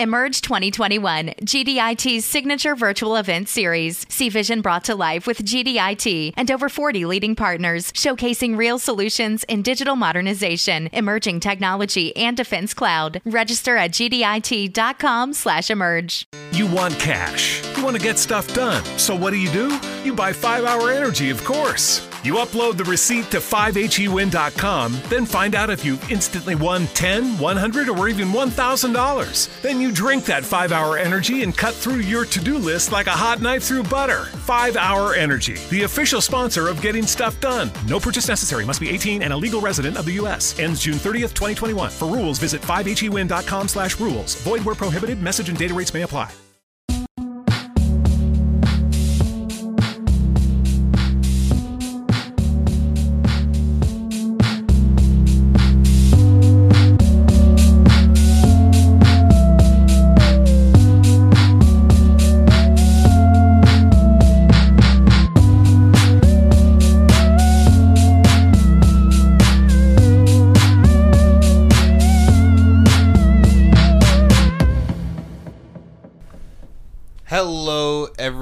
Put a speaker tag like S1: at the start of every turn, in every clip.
S1: Emerge 2021, GDIT's signature virtual event series. See vision brought to life with GDIT and over 40 leading partners showcasing real solutions in digital modernization, emerging technology, and defense cloud. Register at gdit.com slash emerge.
S2: You want cash. You want to get stuff done. So what do you do? You buy 5-Hour Energy, of course. You upload the receipt to 5hewin.com, then find out if you've instantly won 10, 100, or even $1,000. Then you drink that 5-Hour Energy and cut through your to-do list like a hot knife through butter. 5-Hour Energy, the official sponsor of getting stuff done. No purchase necessary. Must be 18 and a legal resident of the U.S. Ends June 30th, 2021. For rules, visit 5hewin.com slash rules. Void where prohibited. Message and data rates may apply.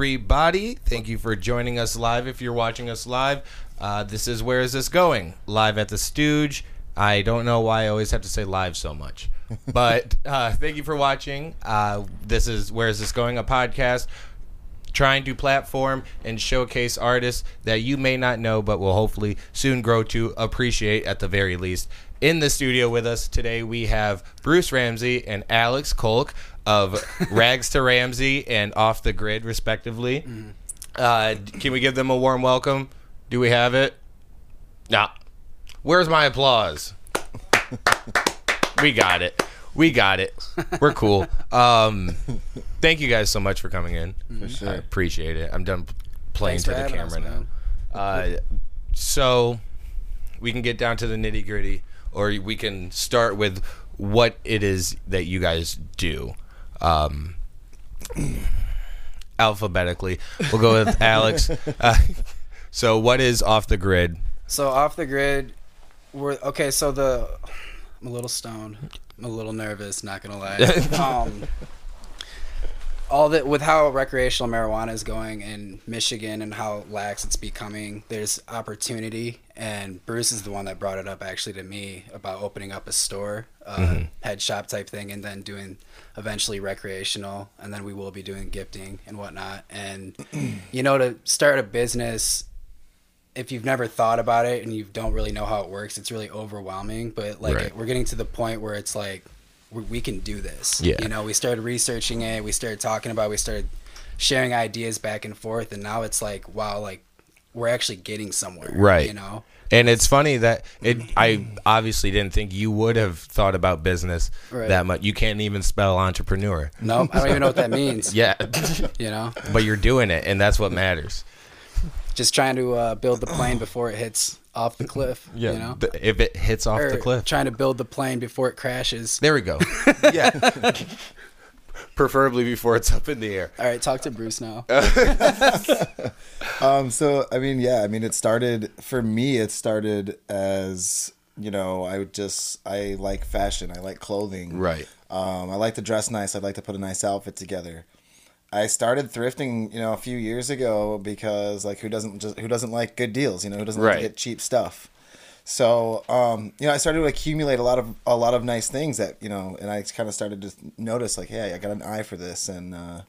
S3: Everybody. Thank you for joining us live. If you're watching us live, uh, this is Where Is This Going? Live at the Stooge. I don't know why I always have to say live so much, but uh, thank you for watching. Uh, this is Where Is This Going? A podcast trying to platform and showcase artists that you may not know, but will hopefully soon grow to appreciate at the very least. In the studio with us today, we have Bruce Ramsey and Alex Kolk of Rags to Ramsey and Off the Grid, respectively. Uh, can we give them a warm welcome? Do we have it? Nah. Where's my applause? we got it. We got it. We're cool. Um, thank you guys so much for coming in. I appreciate it. I'm done playing
S4: Thanks for
S3: to the
S4: having us,
S3: camera now. Uh, so we can get down to the nitty gritty, or we can start with what it is that you guys do. Um, alphabetically, we'll go with Alex. Uh, so, what is off the grid?
S4: So off the grid, we're okay. So the I'm a little stoned. I'm a little nervous. Not gonna lie. um, all that with how recreational marijuana is going in Michigan and how lax it's becoming, there's opportunity. And Bruce is the one that brought it up actually to me about opening up a store, uh, head shop type thing, and then doing eventually recreational, and then we will be doing gifting and whatnot. And you know, to start a business if you've never thought about it and you don't really know how it works, it's really overwhelming. But like
S3: Right.
S4: we're getting to the point where it's like we, we can do this.
S3: Yeah.
S4: You know, we started researching it, we started talking about, it, we started sharing ideas back and forth, and now it's like wow, like we're actually getting somewhere.
S3: Right.
S4: You know.
S3: And it's funny that it. I obviously didn't think you would have thought about business
S4: Right.
S3: that much. You can't even spell entrepreneur.
S4: No, I don't even know what that means.
S3: Yeah,
S4: You know,
S3: but you're doing it, and that's what matters.
S4: just trying to uh, build the plane before it hits off the cliff. You know.
S3: Th- if it hits off
S4: Or
S3: the cliff.
S4: Trying to build the plane before it crashes.
S3: There we go. Yeah. Preferably before it's up in the air.
S4: All right, talk to Bruce now.
S5: Um, so I mean, yeah, I mean, it started for me. It started as you know, I would just I like fashion. I like clothing.
S3: Right.
S5: Um, I like to dress nice. I'd like to put a nice outfit together. I started thrifting, you know, a few years ago because like who doesn't just who doesn't like good deals, you know, who doesn't like to get cheap stuff. So, um, you know, I started to accumulate a lot of a lot of nice things that you know, and I kind of started to notice like, hey, I got an eye for this, and uh,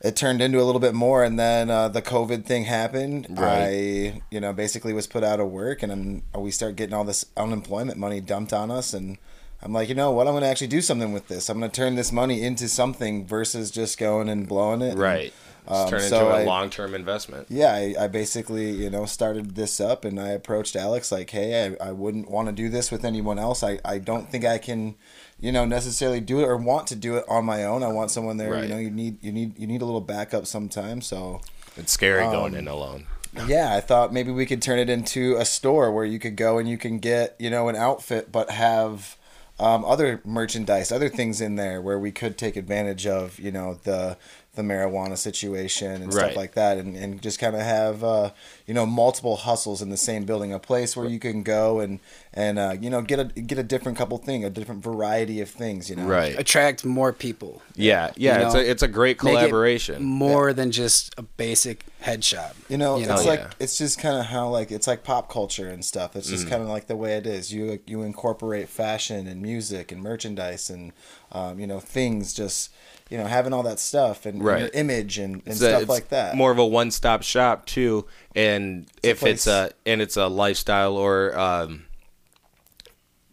S5: it turned into a little bit more. And then uh, the COVID thing happened.
S3: Right.
S5: I, you know, basically was put out of work, and then we start getting all this unemployment money dumped on us, and I'm like, you know what? I'm going to actually do something with this. I'm going to turn this money into something versus just going and blowing it.
S3: Right.
S5: Um,
S3: turn
S5: so
S3: into a
S5: I-
S3: long term investment.
S5: yeah, I, I basically, you know, started this up and I approached Alex like, hey, I, I wouldn't want to do this with anyone else. I, I don't think I can, you know, necessarily do it or want to do it on my own. I want someone there,
S3: Right.
S5: you know, you need you need you need a little backup sometimes. So
S3: It's scary
S5: Um,
S3: going in alone.
S5: yeah, I thought maybe we could turn it into a store where you could go and you can get, you know, an outfit but have um, other merchandise, other things in there where we could take advantage of, you know, the the marijuana situation and
S3: Right.
S5: stuff like that, and, and just kind of have uh, you know multiple hustles in the same building, a place where you can go and and uh, you know get a get a different couple thing, a different variety of things, you know.
S3: Right.
S4: Attract more people.
S3: Yeah, yeah.
S4: You
S3: it's
S4: know,
S3: a it's a great collaboration.
S4: more than just a basic head shop.
S5: You know, it's
S3: Oh,
S5: like
S3: yeah.
S5: it's just kind of how like it's like pop culture and stuff. It's
S3: Mm.
S5: just kind of like the way it is. You you incorporate fashion and music and merchandise and um, you know things. Just you know having all that stuff and, and your image and, and
S3: It's a-
S5: stuff like that.
S3: More of a one stop shop too, and if it's a and it's a lifestyle or um,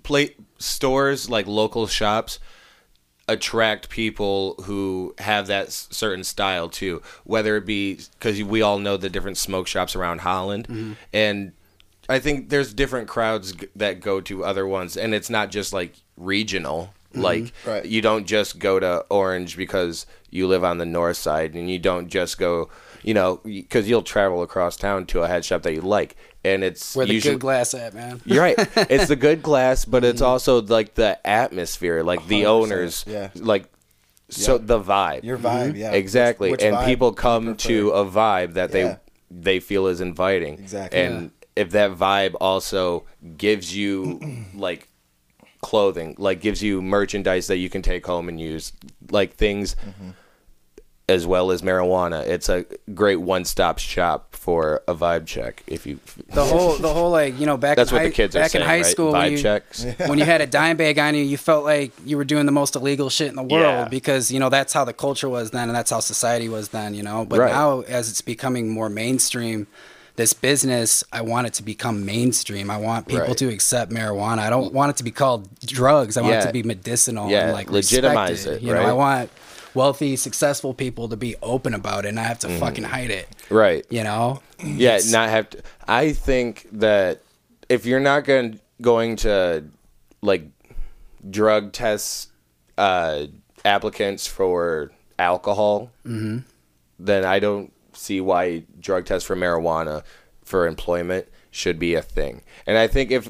S3: plate stores like local shops attract people who have that s- certain style too. Whether it be because we all know the different smoke shops around holland.
S5: Mm-hmm.
S3: and i think there's different crowds g- that go to other ones. And it's not just like regional like
S5: Mm-hmm. Right.
S3: you don't just go to orange because you live on the north side and you don't just go you know because you'll travel across town to a head shop that you like and it's
S4: Where the
S3: usually
S4: good glass at, man.
S3: you're right. It's the good glass, but it's
S5: Mm-hmm.
S3: also like the atmosphere, like the
S5: 100%,
S3: owners,
S5: yeah.
S3: like so
S5: Yeah.
S3: the vibe.
S5: Your vibe, yeah.
S3: exactly.
S5: Which- which
S3: and people come to a vibe that they
S5: Yeah.
S3: they feel is inviting.
S5: Exactly.
S3: And if that vibe also gives you like clothing, like gives you merchandise that you can take home and use, like things
S5: Mm-hmm.
S3: as well as marijuana, it's a great one-stop shop for a vibe check. If you
S4: The whole, the whole, like you know, back
S3: That's
S4: in
S3: what
S4: high,
S3: the kids are
S4: back
S3: saying,
S4: in high
S3: right?
S4: school
S3: Vibe
S4: when you,
S3: checks.
S4: when you had a dime bag on you, you felt like you were doing the most illegal shit in the world
S3: Yeah.
S4: because you know that's how the culture was then, and that's how society was then. You know, but
S3: Right.
S4: now as it's becoming more mainstream, this business, I want it to become mainstream. I want people
S3: Right.
S4: to accept marijuana. I don't want it to be called drugs. I want it to be medicinal
S3: Yeah,
S4: and like
S3: legitimize it,
S4: You know. I want wealthy, successful people to be open about it, and I have to fucking hide it.
S3: right.
S4: You know,
S3: Yeah, not have to. I think that if you're not going going to like drug test uh, applicants for alcohol, then I don't see why drug tests for marijuana for employment should be a thing. And I think if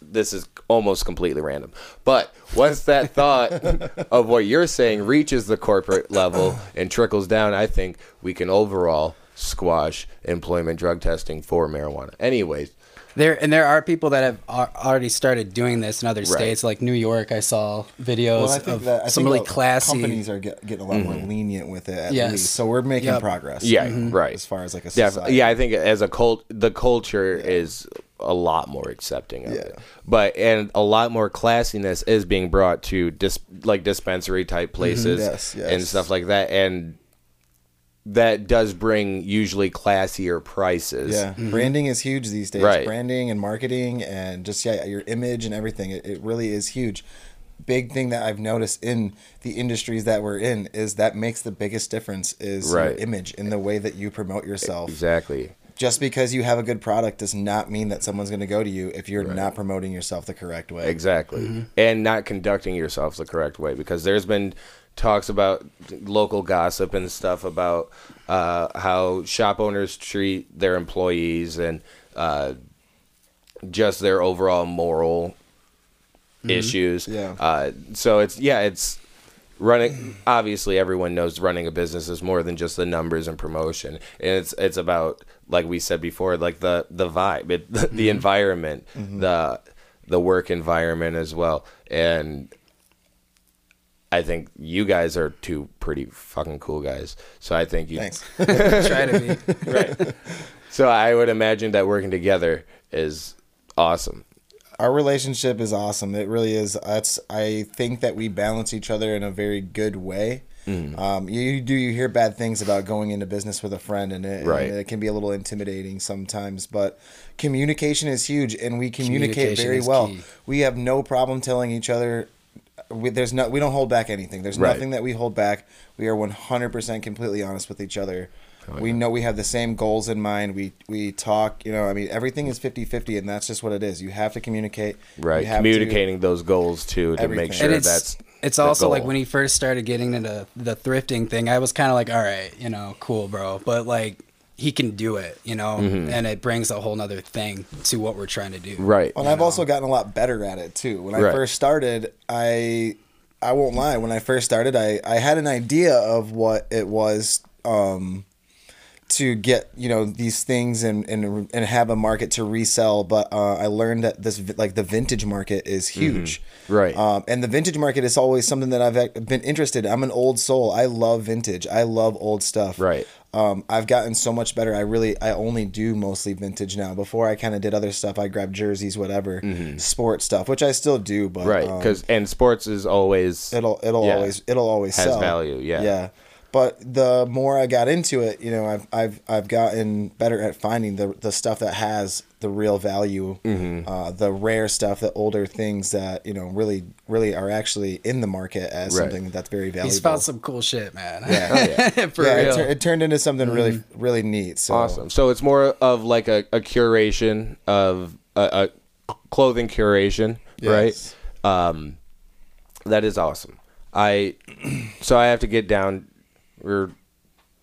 S3: this is almost completely random. But once that thought of what you're saying reaches the corporate level and trickles down, I think we can overall squash employment drug testing for marijuana. Anyways,
S4: There and there are people that have already started doing this in other states, like New York. I saw videos
S5: Well, I think
S4: of
S5: that I
S4: some
S5: think
S4: really classy.
S5: companies are get, getting a lot more mm-hmm. lenient with it at
S4: Yes.
S5: least. So we're making
S4: Yep.
S5: progress.
S3: yeah, mm-hmm. right.
S5: As far as like a
S3: Def-
S5: society.
S3: yeah, I think as a cult, the culture is a lot more accepting of
S5: Yeah.
S3: it. But and a lot more classiness is being brought to dis- like dispensary type mm-hmm. places
S5: Yes, yes.
S3: and stuff like that, and that does bring usually classier prices.
S5: Yeah, mm-hmm. branding is huge these days.
S3: Right.
S5: Branding and marketing and just yeah, your image and everything. It, it really is huge. Big thing that I've noticed in the industries that we're in is that makes the biggest difference is your image in the way that you promote yourself.
S3: exactly.
S5: Just because you have a good product does not mean that someone's going to go to you if you're not promoting yourself the correct way.
S3: Exactly. Mm-hmm. And not conducting yourself the correct way because there's been talks about local gossip and stuff about uh, how shop owners treat their employees and uh, just their overall moral issues.
S5: Yeah.
S3: Uh, so it's, yeah, it's running obviously everyone knows running a business is more than just the numbers and promotion. And it's it's about like we said before like the the vibe it, the, the environment the the work environment as well. And I think you guys are two pretty fucking cool guys. So I think you
S5: Thanks.
S4: Try to be.
S3: right. So I would imagine that working together is awesome.
S5: Our relationship is awesome. It really is. That's. I think that we balance each other in a very good way.
S3: Mm.
S5: Um, you, you do you hear bad things about going into business with a friend, and it,
S3: Right.
S5: and it can be a little intimidating sometimes. But communication is huge, and we communicate very well.
S4: key.
S5: We have no problem telling each other. We, there's no. We don't hold back anything. There's
S3: Right.
S5: nothing that we hold back. We are 100% completely honest with each other.
S3: Oh,
S5: We know we have the same goals in mind. We we talk, you know, I mean everything is 50-50 and that's just what it is. You have to communicate.
S3: Right.
S5: have to-
S3: Communicating those goals too to
S5: Everything.
S3: make sure
S4: and it's
S3: that's
S4: it's
S3: the
S4: also like when he first started getting into the thrifting thing, I was kind of like, all right, you know, cool, bro. But like, he can do it, you know,
S3: Mm-hmm.
S4: and it brings a whole nother thing to what we're trying to do.
S3: right.
S5: And I've also gotten a lot better at it too. When I
S3: Right.
S5: first started, I I won't lie. When I first started, I I had an idea of what it was. Um, to get you know these things and and, and have a market to resell but uh, i learned that this like the vintage market is huge
S3: Right.
S5: um, and the vintage market is always something that i've been interested in i'm an old soul i love vintage i love old stuff
S3: Right.
S5: Um, i've gotten so much better i really i only do mostly vintage now before i kind of did other stuff i grabbed jerseys whatever sports stuff which i still do but
S3: Mm-hmm. right
S5: um,
S3: because and sports is always
S5: it'll it'll
S3: Yeah.
S5: always it'll always
S3: Has
S5: sell.
S3: value, yeah.
S5: yeah but the more i got into it you know i've i've i've gotten better at finding the the stuff that has the real value
S3: Mm-hmm.
S5: uh, the rare stuff the older things that you know really really are actually in the market as
S3: Right.
S5: something that's very valuable
S4: He's found some cool shit, man.
S5: Yeah.
S4: For
S5: yeah, it,
S4: real.
S5: tur- it turned into something really really neat so
S3: awesome so it's more of like a, a curation of a, a clothing curation
S5: Yes.
S3: right um that is awesome i so i have to get down or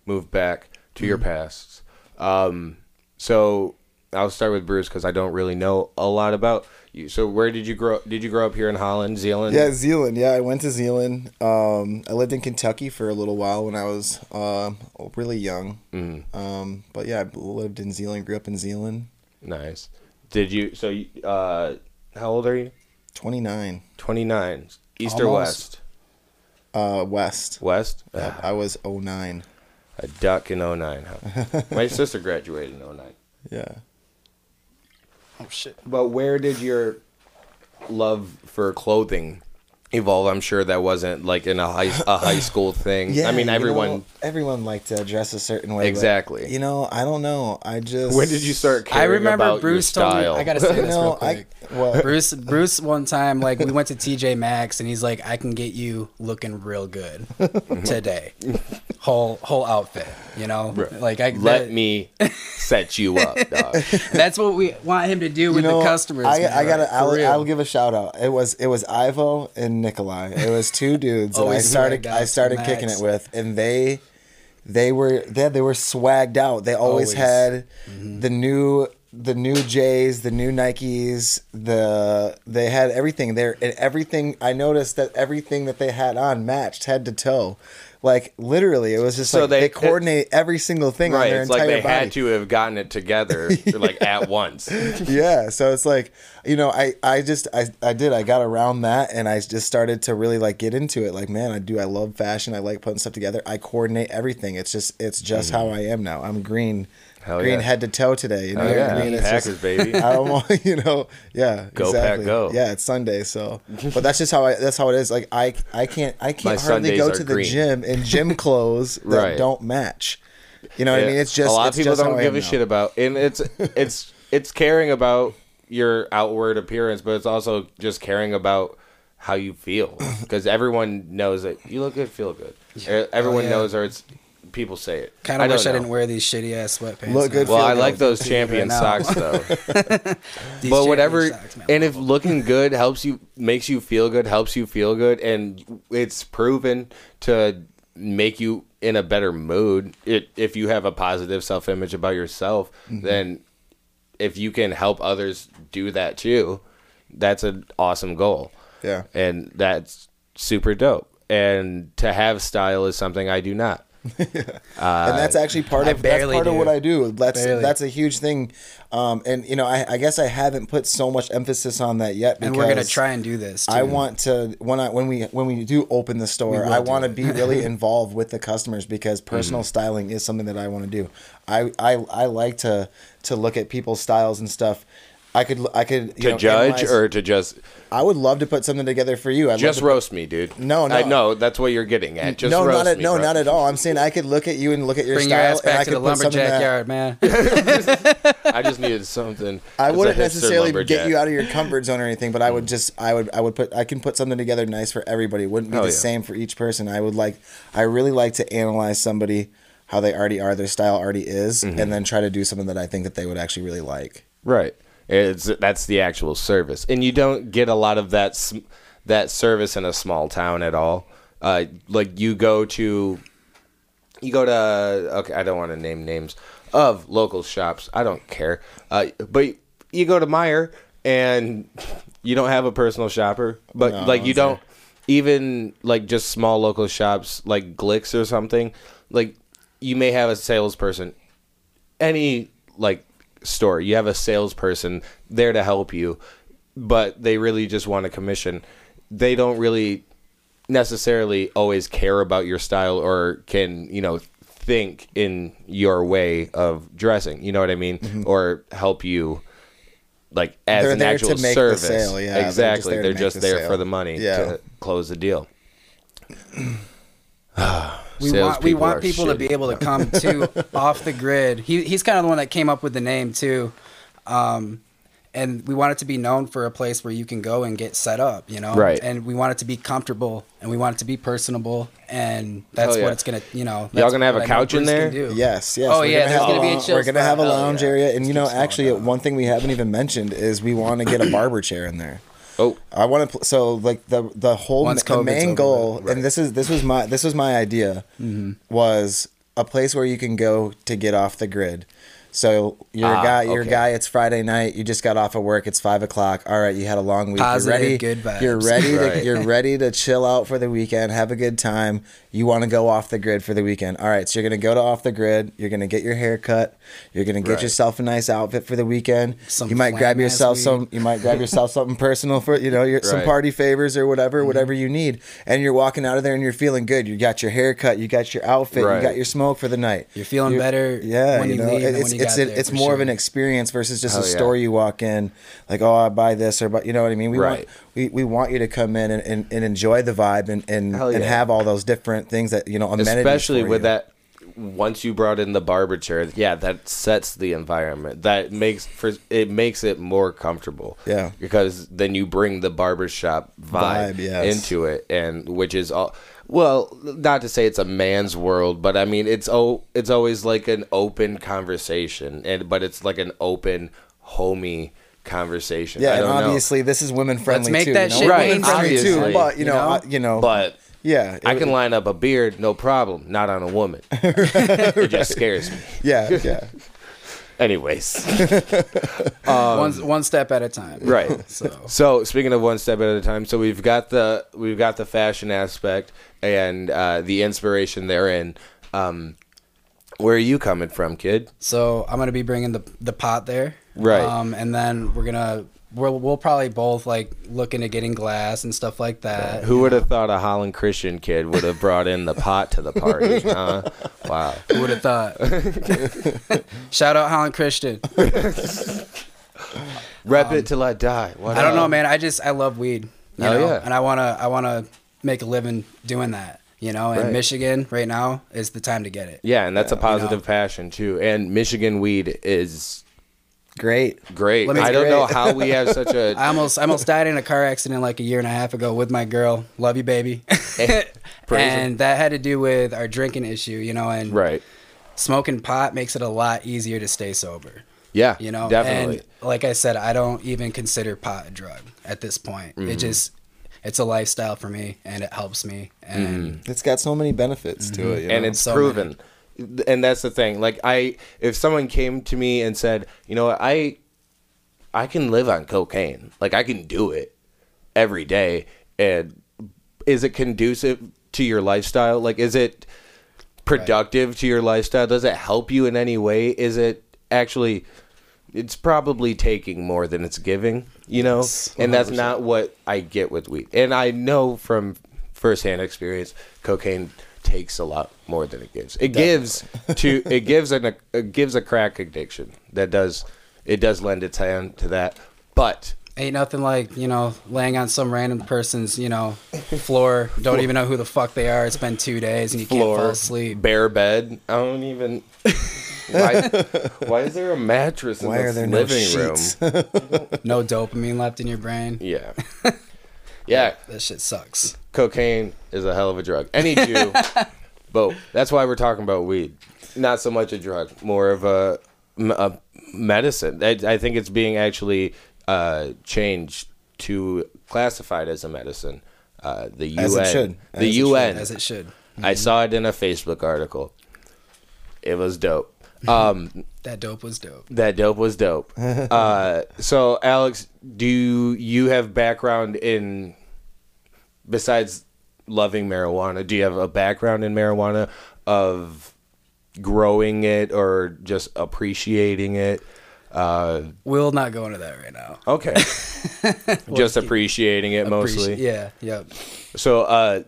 S3: move back to your pasts um so i'll start with bruce because i don't really know a lot about you so where did you grow did you grow up here in holland zeeland
S5: Yeah, Zeeland. Yeah, I went to Zeeland. Um, I lived in Kentucky for a little while when I was um really young.
S3: Mm-hmm.
S5: Um, but yeah, I lived in Zeeland. Grew up in Zeeland.
S3: nice did you so you, uh how old are you
S5: Twenty nine.
S3: 29 east or
S4: Almost.
S3: west
S5: Uh, West.
S3: west
S5: I was 09.
S3: A duck in 09. Huh? My sister graduated in 09.
S5: Yeah.
S4: oh shit.
S3: But where did your love for clothing evolve? I'm sure that wasn't like in a high a high school thing. yeah, I mean,
S5: you
S3: everyone.
S5: know, everyone liked to dress a certain way. but,
S3: Exactly.
S5: you know, I don't know. I just.
S3: when did you start
S4: I remember
S3: about
S4: Bruce
S3: your
S4: told me. I gotta say this
S5: know,
S4: real
S5: I
S4: quick.
S5: what?
S4: Bruce, Bruce, one time, like we went to TJ Maxx, and he's like, "I can get you looking real good today, whole whole outfit." You know, like I
S3: Let
S4: that-
S3: me set you up, dog.
S4: That's what we want him to do with
S5: you know,
S4: the customers.
S5: I,
S4: man.
S5: I gotta.
S4: For
S5: I'll. I'll give a shout out. It was it was Ivo and Nikolai. It was two dudes that I started I started
S4: to
S5: kicking it with, and they they were they they were swagged out. They always,
S4: Always.
S5: had
S4: Mm-hmm.
S5: the new the new J's, the new Nikes, the they had everything there and everything. I noticed that everything that they had on matched head to toe. Like literally, it was just
S3: So
S5: like
S3: they-
S5: they, coordinate every single thing on
S3: right.
S5: their
S3: It's
S5: entire
S3: like they
S5: body
S3: had to have gotten it together like at once.
S5: yeah so it's like you know i i just i i did i got around that and i just started to really like get into it like man i do i love fashion i like putting stuff together i coordinate everything it's just it's just how mm. i am now i'm green.
S3: Hell
S5: green
S3: yeah.
S5: head to toe today you know
S3: Oh yeah,
S5: is just-
S3: Packers baby.
S5: I don't want you know yeah
S3: Go, Pack,
S5: exactly.
S3: go.
S5: yeah it's Sunday so but that's just how I that's how it is like I I can't I can't hardly
S3: Sundays
S5: go to the
S3: green.
S5: gym in gym clothes that
S3: Right.
S5: don't match you know what I mean it's just
S3: a lot of people don't give a
S5: now.
S3: shit about, and it's it's it's caring about your outward appearance, but it's also just caring about how you feel because everyone knows that you look good, feel good. E- Everyone
S4: Oh, yeah.
S3: knows, or it's people say it.
S4: kind of wish
S3: don't
S4: I didn't wear these shitty ass sweatpants.
S5: Look good,
S4: man.
S3: Well, I
S5: feel
S3: like those champion
S4: now.
S3: socks though. But whatever,
S4: socks, man.
S3: and if looking good helps you, makes you feel good, helps you feel good, and it's proven to make you in a better mood. It if you have a positive self image about yourself,
S5: Mm-hmm.
S3: then if you can help others do that too, that's an awesome goal.
S5: Yeah.
S3: and that's super dope. And to have style is something I do not.
S5: and that's actually part of that's
S4: barely
S5: part of what I do. That's
S4: Barely.
S5: that's a huge thing, um, and you know I, I guess I haven't put so much emphasis on that yet. Because
S4: and we're gonna try and do this. Too.
S5: I want to when I when we when we do open the store, I want to be really involved with the customers because personal styling is something that I want to do. I, I I like to to look at people's styles and stuff. I could I could you
S3: To
S5: know,
S3: judge
S5: analyze-
S3: or to just
S5: I would love to put something together for you. I'd
S3: just
S5: to-
S3: roast me, dude.
S5: No, no.
S3: I know that's what you're getting at. Just
S5: no,
S3: roast
S5: not at,
S3: me,
S5: no,
S3: bro.
S5: not at all. I'm saying I could look at you and look at your
S4: bring your
S5: style,
S4: ass
S5: and I
S4: back to
S5: could
S4: the
S5: put something
S4: lumberjack
S5: that-
S4: yard, man.
S3: I just needed something.
S5: I wouldn't necessarily
S3: lumberjack.
S5: get you out of your comfort zone or anything, but I would just I would I would put I can put something together nice for everybody. It wouldn't be
S3: Hell
S5: the
S3: yeah.
S5: same for each person. I would like I really like to analyze somebody how they already are, their style already is,
S3: Mm-hmm.
S5: and then try to do something that I think that they would actually really like.
S3: Right. It's that's the actual service, and you don't get a lot of that that service in a small town at all. Uh, like you go to, you go to. Okay, I don't want to name names of local shops. I don't care. Uh, but you go to Meijer and you don't have a personal shopper, but
S5: No,
S3: like you don't. even like just small local shops like Glicks or something, like you may have a salesperson. Any like store, you have a salesperson there to help you, but they really just want a commission. They don't really necessarily always care about your style or can you know think in your way of dressing. You know what I mean, or help you like as
S5: Mm-hmm. They're
S3: an
S5: there
S3: actual
S5: to make the
S3: service.
S5: sale, yeah. They're just
S3: exactly.
S5: there
S3: They're just
S5: the
S3: there for the money
S5: Yeah.
S3: to close the deal.
S4: we want we want people to be able to come to off the grid. He he's kind of the one that came up with the name too, um, and we want it to be known for a place where you can go and get set up, you know.
S3: Right.
S4: And we want it to be comfortable, and we want it to be personable, and that's
S3: yeah.
S4: what it's gonna, you know.
S3: Y'all gonna have
S4: what
S3: a
S4: I
S3: couch in there?
S5: Yes, yes.
S4: Oh,
S5: we're
S4: yeah,
S5: gonna
S4: there's
S5: have
S4: gonna be a
S5: lounge-
S4: chill
S5: We're gonna have a
S4: spot. Hell
S5: lounge
S4: yeah.
S5: area, and you know, actually, one thing we haven't even mentioned is we want to get a barber chair in there.
S3: Oh,
S5: I want to. Pl- so like the the whole
S4: Once
S5: the main goal,
S4: with,
S5: and this is this was my this was my idea,
S4: Mm-hmm.
S5: was a place where you can go to get off the grid. So you're
S3: Ah,
S5: a guy. You're
S3: okay.
S5: a guy. It's Friday night. You just got off of work. It's five o'clock. All right, you had a long week.
S4: Positive,
S5: you're ready.
S4: good vibes.
S5: You're ready.
S3: Right.
S5: To, you're ready to chill out for the weekend. Have a good time. You want to go off the grid for the weekend. All right, so you're gonna go to off the grid. You're gonna get your hair cut. You're gonna get
S3: Right.
S5: yourself a nice outfit for the weekend.
S4: Some
S5: you might grab yourself
S4: weed.
S5: some. You might grab yourself something personal for you know your, some party favors or whatever,
S4: Mm-hmm.
S5: whatever you need. And you're walking out of there and you're feeling good. You got your hair cut. You got your outfit.
S3: Right.
S5: You got your smoke for the night.
S4: You're feeling better
S5: Yeah,
S4: when
S5: you
S4: you
S5: know,
S4: leave than
S5: it's
S4: when you
S5: it's
S4: got
S5: a-
S4: there,
S5: it's
S4: for
S5: more of an experience versus just
S3: Hell
S5: a
S3: yeah.
S5: store you walk in, like oh I buy this or but you know what I mean. We
S3: Right.
S5: want we, we want you to come in and, and, and enjoy the vibe and and,
S3: Hell
S5: and have all those different things that you know amenities
S3: especially
S5: for
S3: with
S5: you.
S3: that once you brought in the barber chair yeah that sets the environment that makes for it makes it more comfortable
S5: Yeah.
S3: because then you bring the barbershop vibe,
S5: Vibe, yes.
S3: into it and which is all well not to say it's a man's world but i mean it's oh it's always like an open conversation and but it's like an open homey conversation
S5: Yeah,
S3: I
S5: and
S3: don't know.
S5: obviously this is women friendly Let's
S4: make
S5: too.
S4: that
S5: you know?
S4: shit
S3: Right,
S5: women friendly too.
S3: obviously.
S5: But you know,
S4: You know?
S5: I- you know,
S3: but
S5: yeah,
S3: I
S5: it-
S3: can line up a beard, no problem. Not on a woman. it just scares me.
S5: Yeah, yeah.
S3: Anyways,
S4: one one step at a time.
S3: right.
S4: So
S3: So speaking of one step at a time, so we've got the we've got the fashion aspect and uh, the inspiration therein. Um, where are you coming from, kid?
S4: So I'm gonna be bringing the the pot there,
S3: Right.
S4: Um, and then we're gonna we'll we'll probably both like look into getting glass and stuff like that.
S3: Who would have thought a Holland Christian kid would have brought in the pot to the party? Huh? Wow.
S4: Who would have thought? Shout out Holland Christian.
S3: Rep it till I die. What
S4: I don't know, man. I just I love weed. You
S3: Hell
S4: know?
S3: yeah.
S4: And I wanna I wanna make a living doing that. You know, and
S3: Right.
S4: Michigan right now is the time to get it.
S3: Yeah, and that's a
S4: know.
S3: positive passion too. And Michigan weed is
S5: Great.
S3: great.
S4: Let me-
S3: I don't know how we have such a
S4: I almost I almost died in a car accident like a year and a half ago with my girl. Love you, baby. and that had to do with our drinking issue, you know, and
S3: right.
S4: smoking pot makes it a lot easier to stay sober.
S3: Yeah,
S4: You know,
S3: definitely.
S4: And like I said, I don't even consider pot a drug at this point.
S3: Mm-hmm.
S4: It just it's a lifestyle for me, and it helps me. And
S3: Mm-hmm.
S5: It's got so many benefits to it. You
S3: and
S5: know?
S3: it's
S4: so
S3: proven. And that's the thing. Like I, if someone came to me and said, you know, I, I can live on cocaine. Like I can do it every day. And is it conducive to your lifestyle? Like, is it productive to your lifestyle? Does it help you in any way? Is it actually? It's probably taking more than it's giving, you know, and that's not what I get with weed. And I know from firsthand experience, cocaine takes a lot more than it gives. It gives to it gives an it gives a crack addiction that does it does lend its hand to that, but
S4: ain't nothing like you know laying on some random person's you know floor. Don't even know who the fuck they are. It's been two days and you can't fall asleep.
S3: bare bed. I don't even. why, why is there a mattress in
S5: Why are
S3: this
S5: there no
S3: living room?
S5: sheets?
S4: No dopamine left in your brain.
S3: Yeah, yeah.
S4: That shit sucks.
S3: cocaine is a hell of a drug. Any Jew, but that's why we're talking about weed. Not so much a drug, more of a, a medicine. I, I think it's being actually uh, changed to classified as a medicine. Uh, the UN,
S5: As it should.
S3: the
S5: As it should.
S3: UN.
S4: As it should.
S3: I saw it in a Facebook article. It was dope. Um,
S4: That dope was dope.
S3: that dope was dope. Uh, so, Alex, do you have background in besides loving marijuana, do you have a background in marijuana of growing it or just appreciating it? Uh,
S4: We'll not go into that right now.
S3: okay, just appreciating it mostly.
S4: Yeah. Yep.
S3: So, uh,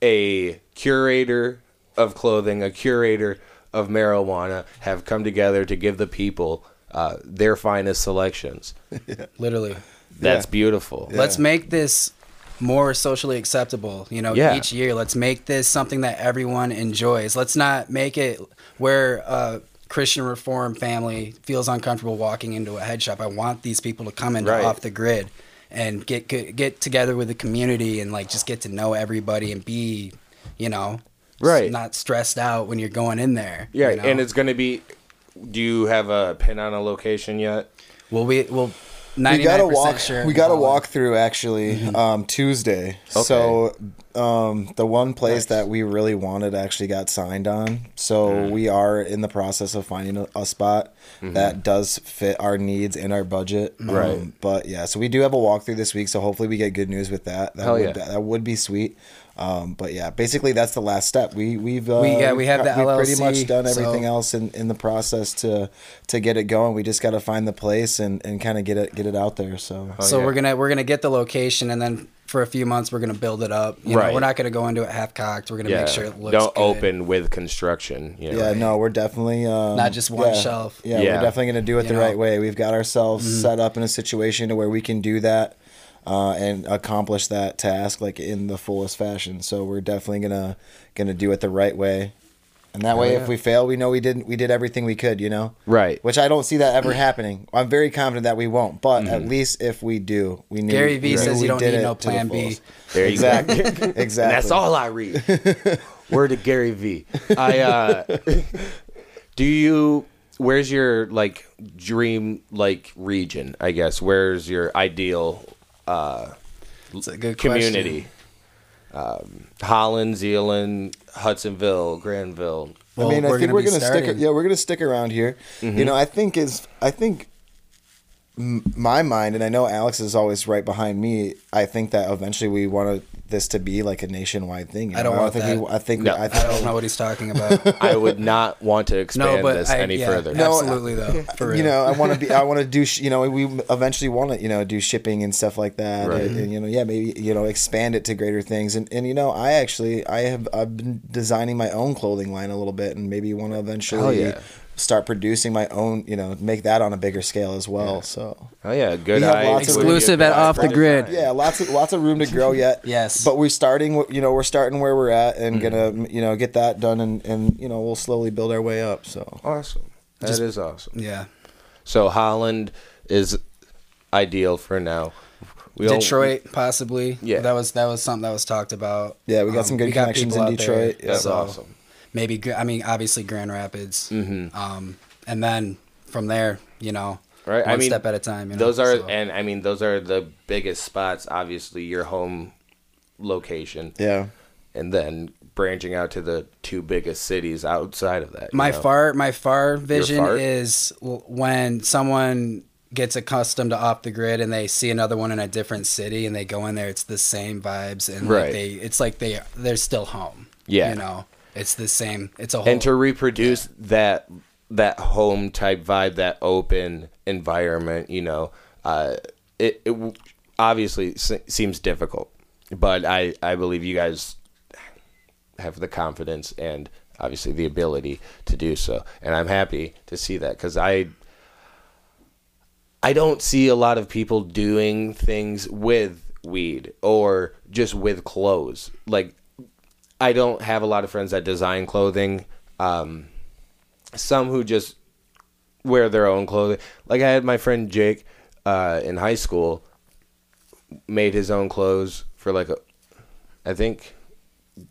S3: a curator of clothing, a curator of marijuana have come together to give the people uh, their finest selections.
S4: Literally.
S3: That's
S5: Yeah.
S3: beautiful.
S4: Let's make this more socially acceptable. You know,
S3: Yeah.
S4: each year, let's make this something that everyone enjoys. Let's not make it where a Christian Reform family feels uncomfortable walking into a head shop. I want these people to come into
S3: Right.
S4: off the grid and get, get get together with the community and like just get to know everybody and be, you know,
S3: Right.
S4: not stressed out when you're going in there.
S3: Yeah,
S4: you know?
S3: and it's going to be. Do you have a pin on a location yet?
S4: well, we will.
S5: We got a walk.
S4: sure
S5: we got a walk through actually um, Tuesday. So um, the one place that we really wanted actually got signed on. So we are in the process of finding a, a spot that does fit our needs and our budget. Um,
S3: Right.
S5: but yeah, so we do have a walkthrough this week. So hopefully we get good news with that. That
S3: Hell
S5: would
S3: yeah.
S5: that would be sweet. Um, but yeah, basically that's the last step. We we've uh,
S4: We- yeah, we
S5: we've got-
S4: the
S5: we've pretty much done everything
S4: so-
S5: else in, in the process to to get it going. We just got to find the place and, and kind of get it get it out there. So
S4: So
S3: yeah.
S4: we're gonna we're gonna get the location, and then for a few months we're gonna build it up. You
S3: Right.
S4: know, we're not gonna go into it half cocked. We're gonna
S3: Yeah.
S4: make sure it looks
S3: Don't
S4: good.
S3: open with construction. You know?
S5: Yeah, no, we're definitely um,
S4: Not just one
S5: yeah,
S4: shelf.
S5: Yeah,
S3: Yeah.
S5: we're definitely going to do it
S4: You
S5: the
S4: know?
S5: right way. We've got ourselves set up in a situation to where we can do that uh, and accomplish that task like in the fullest fashion. So we're definitely gonna gonna do it the right way. And that way,
S3: yeah.
S5: if we fail, we know we didn't. We did everything we could, you know.
S3: Right.
S5: Which I don't see that ever happening. I'm very confident that we won't. But
S3: Mm-hmm.
S5: at least if we do, we need.
S4: Gary Vee
S5: we knew
S4: says you
S5: we
S4: don't need
S5: it
S4: no
S5: to the
S4: plan B.
S3: There you
S5: Exactly.
S3: go.
S5: exactly.
S3: And that's all I read. Word to Gary Vee. I uh do you where's your like dream like region, I guess? Where's your ideal uh
S4: It's a good
S3: community? Um, Holland, Zeeland, Hudsonville, Grandville.
S4: Well,
S5: I mean, I
S4: we're
S5: think
S4: gonna
S5: we're gonna stick. Yeah, we're gonna stick around here.
S3: Mm-hmm.
S5: You know, I think is I think m- my mind, and I know Alex is always right behind me. I think that eventually we want this to be like a nationwide thing. you
S4: I don't
S5: know?
S4: want
S5: think
S4: that.
S5: We, I think
S3: No.
S5: I,
S4: I don't know what he's talking about.
S3: I would not want to
S4: no,
S3: expand
S4: but
S3: this
S4: I,
S3: any
S4: yeah,
S3: further.
S5: No,
S4: Absolutely though. For real.
S5: you know, I want to be. I want to do. sh- You know, we eventually want to. You know, do shipping and stuff like that.
S3: Right.
S5: And, and, you know, yeah, maybe you know, expand it to greater things. And and you know, I actually I have I've been designing my own clothing line a little bit, and maybe want to eventually
S3: yeah.
S5: Start producing my own. You know, make that on a bigger scale as well. So
S3: Oh yeah, good
S5: We
S3: eye.
S5: lots of
S3: would be a
S4: Exclusive
S3: good
S4: at Off the Grid.
S3: design.
S5: yeah, lots of lots of room to grow yet.
S4: Yes.
S5: but we're starting. You know, we're starting where we're at, and
S3: Mm-hmm.
S5: gonna you know get that done, and and you know we'll slowly build our way up. So
S3: Awesome. That is awesome.
S4: yeah.
S3: So Holland is ideal for now. We don't-
S4: Detroit, possibly.
S3: Yeah.
S4: that was that was something that was talked about.
S5: Yeah, we got
S4: Um,
S5: some good
S4: we got
S5: connections in
S4: out there,
S5: Detroit. Yeah.
S3: That's
S4: so
S3: awesome.
S4: Maybe I mean obviously Grand Rapids, mm-hmm. um, and then from there, you know,
S3: Right.
S4: one
S3: I mean,
S4: step at a time. You know?
S3: those are,
S4: So-
S3: and I mean, those are the biggest spots. Obviously, your home location,
S5: yeah.
S3: and then branching out to the two biggest cities outside of that.
S4: my
S3: know?
S4: far my far vision
S3: fart?
S4: is when someone gets accustomed to off the grid and they see another one in a different city and they go in there it's the same vibes and
S3: Right.
S4: like they it's like they they're still home
S3: Yeah.
S4: you know it's the same it's a whole
S3: and to reproduce that that home type vibe, that open environment, you know, uh, it, it obviously se- seems difficult, but I I believe you guys have the confidence and obviously the ability to do so, and I'm happy to see that because I. I don't see a lot of people doing things with weed or just with clothes. Like I don't have a lot of friends that design clothing. Um, some who just wear their own clothing. Like I had my friend Jake uh, in high school made his own clothes for like a, I think,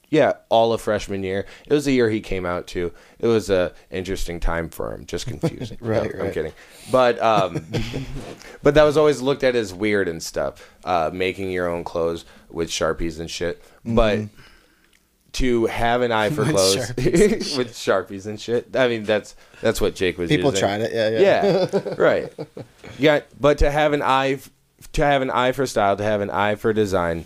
S3: yeah, all of freshman year. It was the year he came out too. It was a interesting time for him. Just confusing.
S5: Right,
S3: No, I'm kidding. But um, but that was always looked at as weird and stuff. Uh, making your own clothes with sharpies and shit. But to have an eye for
S4: With
S3: clothes
S4: Sharpies
S3: with sharpies and shit. I mean, that's that's what Jake was.
S5: People
S3: using.
S5: tried it. Yeah, yeah.
S3: Yeah, right. Yeah, but to have an eye, to have an eye for style, to have an eye for design,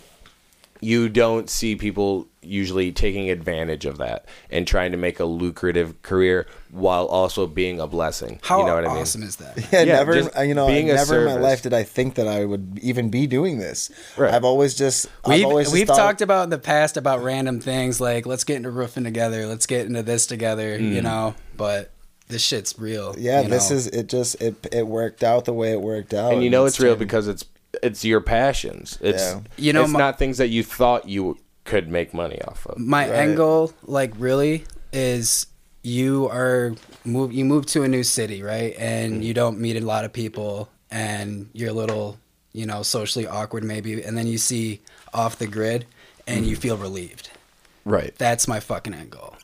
S3: you don't see people usually taking advantage of that and trying to make a lucrative career while also being a blessing.
S4: How
S3: you know what I mean?
S4: awesome is that?
S5: Yeah,
S3: Yeah,
S5: never. uh, You know,
S3: being
S5: never in my life did I think that I would even be doing this.
S3: Right.
S5: I've always just. I've
S4: We've,
S5: always just
S4: we've
S5: thought-
S4: talked about in the past about random things like let's get into roofing together, let's get into this together, you know. But this shit's real.
S5: Yeah,
S4: you
S5: this
S4: know?
S5: is it. Just it it worked out the way it worked out,
S3: and you know
S5: it's
S3: it's real because it's it's your passions. It's
S5: Yeah.
S4: You know,
S3: it's
S4: my-
S3: not things that you thought you could make money off of.
S4: my
S5: Right.
S4: end goal, like really, is you are move you move to a new city, right? And mm-hmm. you don't meet a lot of people, and you're a little, you know, socially awkward maybe, and then you see off the grid, and you mm-hmm. feel relieved.
S3: Right.
S4: That's my fucking end goal.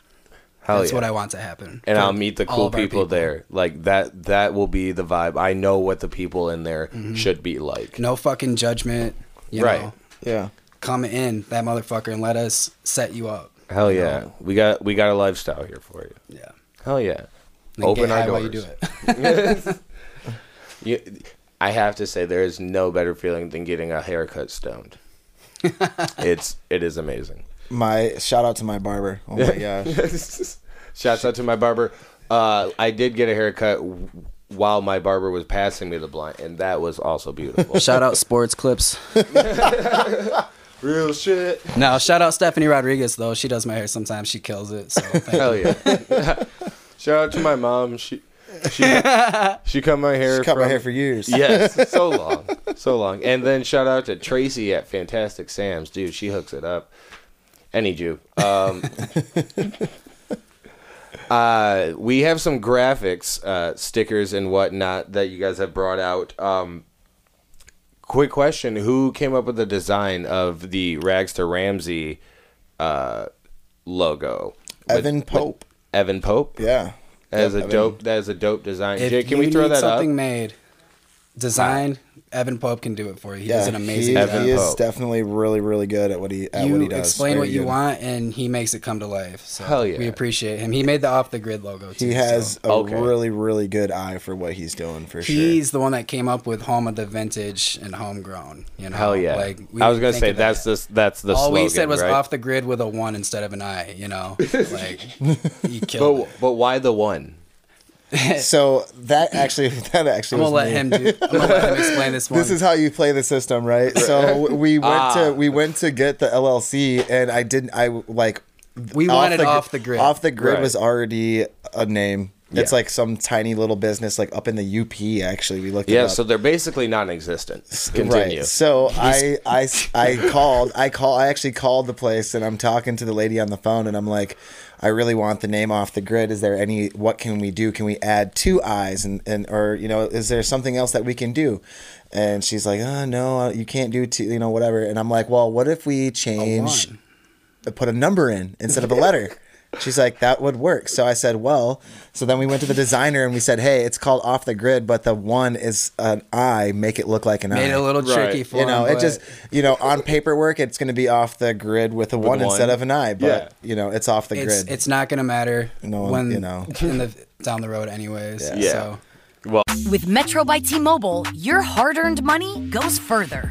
S3: Hell
S4: That's
S3: yeah.
S4: what I want to happen.
S3: and I'll meet the cool
S4: of our
S3: people, there. Like that that will be the vibe. I know what the people in there mm-hmm. should be like.
S4: No fucking judgment. You
S3: Right.
S4: know,
S5: Yeah,
S4: come in that motherfucker and let us set you up.
S3: Hell yeah. We got we got a lifestyle here for you.
S4: Yeah.
S3: Hell yeah.
S4: And
S3: Open our doors.
S4: you do it.
S3: You, I have to say there is no better feeling than getting a haircut stoned. it's it is amazing.
S5: my shout out to my barber. Oh my gosh,
S3: Shouts out to my barber. Uh, I did get a haircut while my barber was passing me the blunt, and that was also beautiful.
S4: Shout out Sports Clips.
S3: Real shit.
S4: No, shout out Stephanie Rodriguez though. She does my hair sometimes. She kills it. So thank
S3: Hell
S4: you.
S3: yeah. Shout out to my mom. She she she cut my hair.
S5: She cut my hair for years.
S3: Yes, so long, so long. And then shout out to Tracy at Fantastic Sam's, dude. She hooks it up. Any Jew. Um, uh, we have some graphics, uh, stickers, and whatnot that you guys have brought out. Um, quick question: Who came up with the design of the Rags to Ramsey uh, logo? With-
S5: Evan
S3: with
S5: Pope.
S3: Evan Pope.
S5: Yeah,
S3: That is a
S5: Evan.
S3: dope. That is a dope design.
S4: If
S3: Jay, can
S4: you
S3: we throw
S4: need
S3: that up?
S4: something made, designed, Evan Pope can do it for you. He
S5: yeah.
S4: does an amazing
S5: he,
S4: job.
S5: He is
S3: Pope.
S5: definitely really, really good at what he at
S4: you
S5: what he does.
S4: explain
S5: Very
S4: what you
S5: good.
S4: want, and he makes it come to life. So
S3: Hell yeah.
S4: we appreciate him. He made the off the grid logo. Too,
S5: He has
S4: so.
S5: a
S3: Okay.
S5: really, really good eye for what he's doing for sure.
S4: He's the one that came up with home of the vintage and homegrown. You know,
S3: Hell yeah!
S4: Like we
S3: I was gonna say that's
S4: that.
S3: the that's the
S4: All
S3: slogan,
S4: we said was
S3: right?
S4: off the grid with a one instead of an I. You know, like he killed
S3: But
S4: it.
S3: but why the one?
S5: so that actually, that actually,
S4: I'm gonna
S5: was
S4: let
S5: me.
S4: him do. I'm gonna let him explain this one.
S5: This is how you play the system, right? So we went
S3: Ah.
S5: to we went to get the LLC, and I didn't. I like
S4: we wanted off the grid.
S5: Off the grid
S3: Right.
S5: was already a name. It's like some tiny little business, like up in the UP. Actually, we looked. it
S3: Yeah,
S5: up.
S3: so they're basically non-existent. Continue.
S5: Right. So I, I, I called. I call. I actually called the place, and I'm talking to the lady on the phone, and I'm like, I really want the name off the grid. Is there any? What can we do? Can we add two eyes, and and or you know, is there something else that we can do? And she's like, oh no, uh, you can't do two. You know, whatever. And I'm like, well, what if we change? Put a number in instead of a letter. She's like, that would work. So I said, well, so then we went to the designer and we said, hey, it's called off the grid, but the one is an eye. Make it look like an eye
S4: made it a little
S3: Right.
S4: tricky for
S5: you know,
S4: him.
S5: it just you know on paperwork it's going to be off the grid with a one,
S3: one.
S5: instead of an eye, but
S3: Yeah.
S5: you know it's off the
S4: it's
S5: grid.
S4: it's not gonna matter
S5: No,
S4: when
S5: you know.
S4: in the down the road anyways.
S3: Yeah.
S4: So Well,
S6: With Metro by T Mobile, your hard earned money goes further.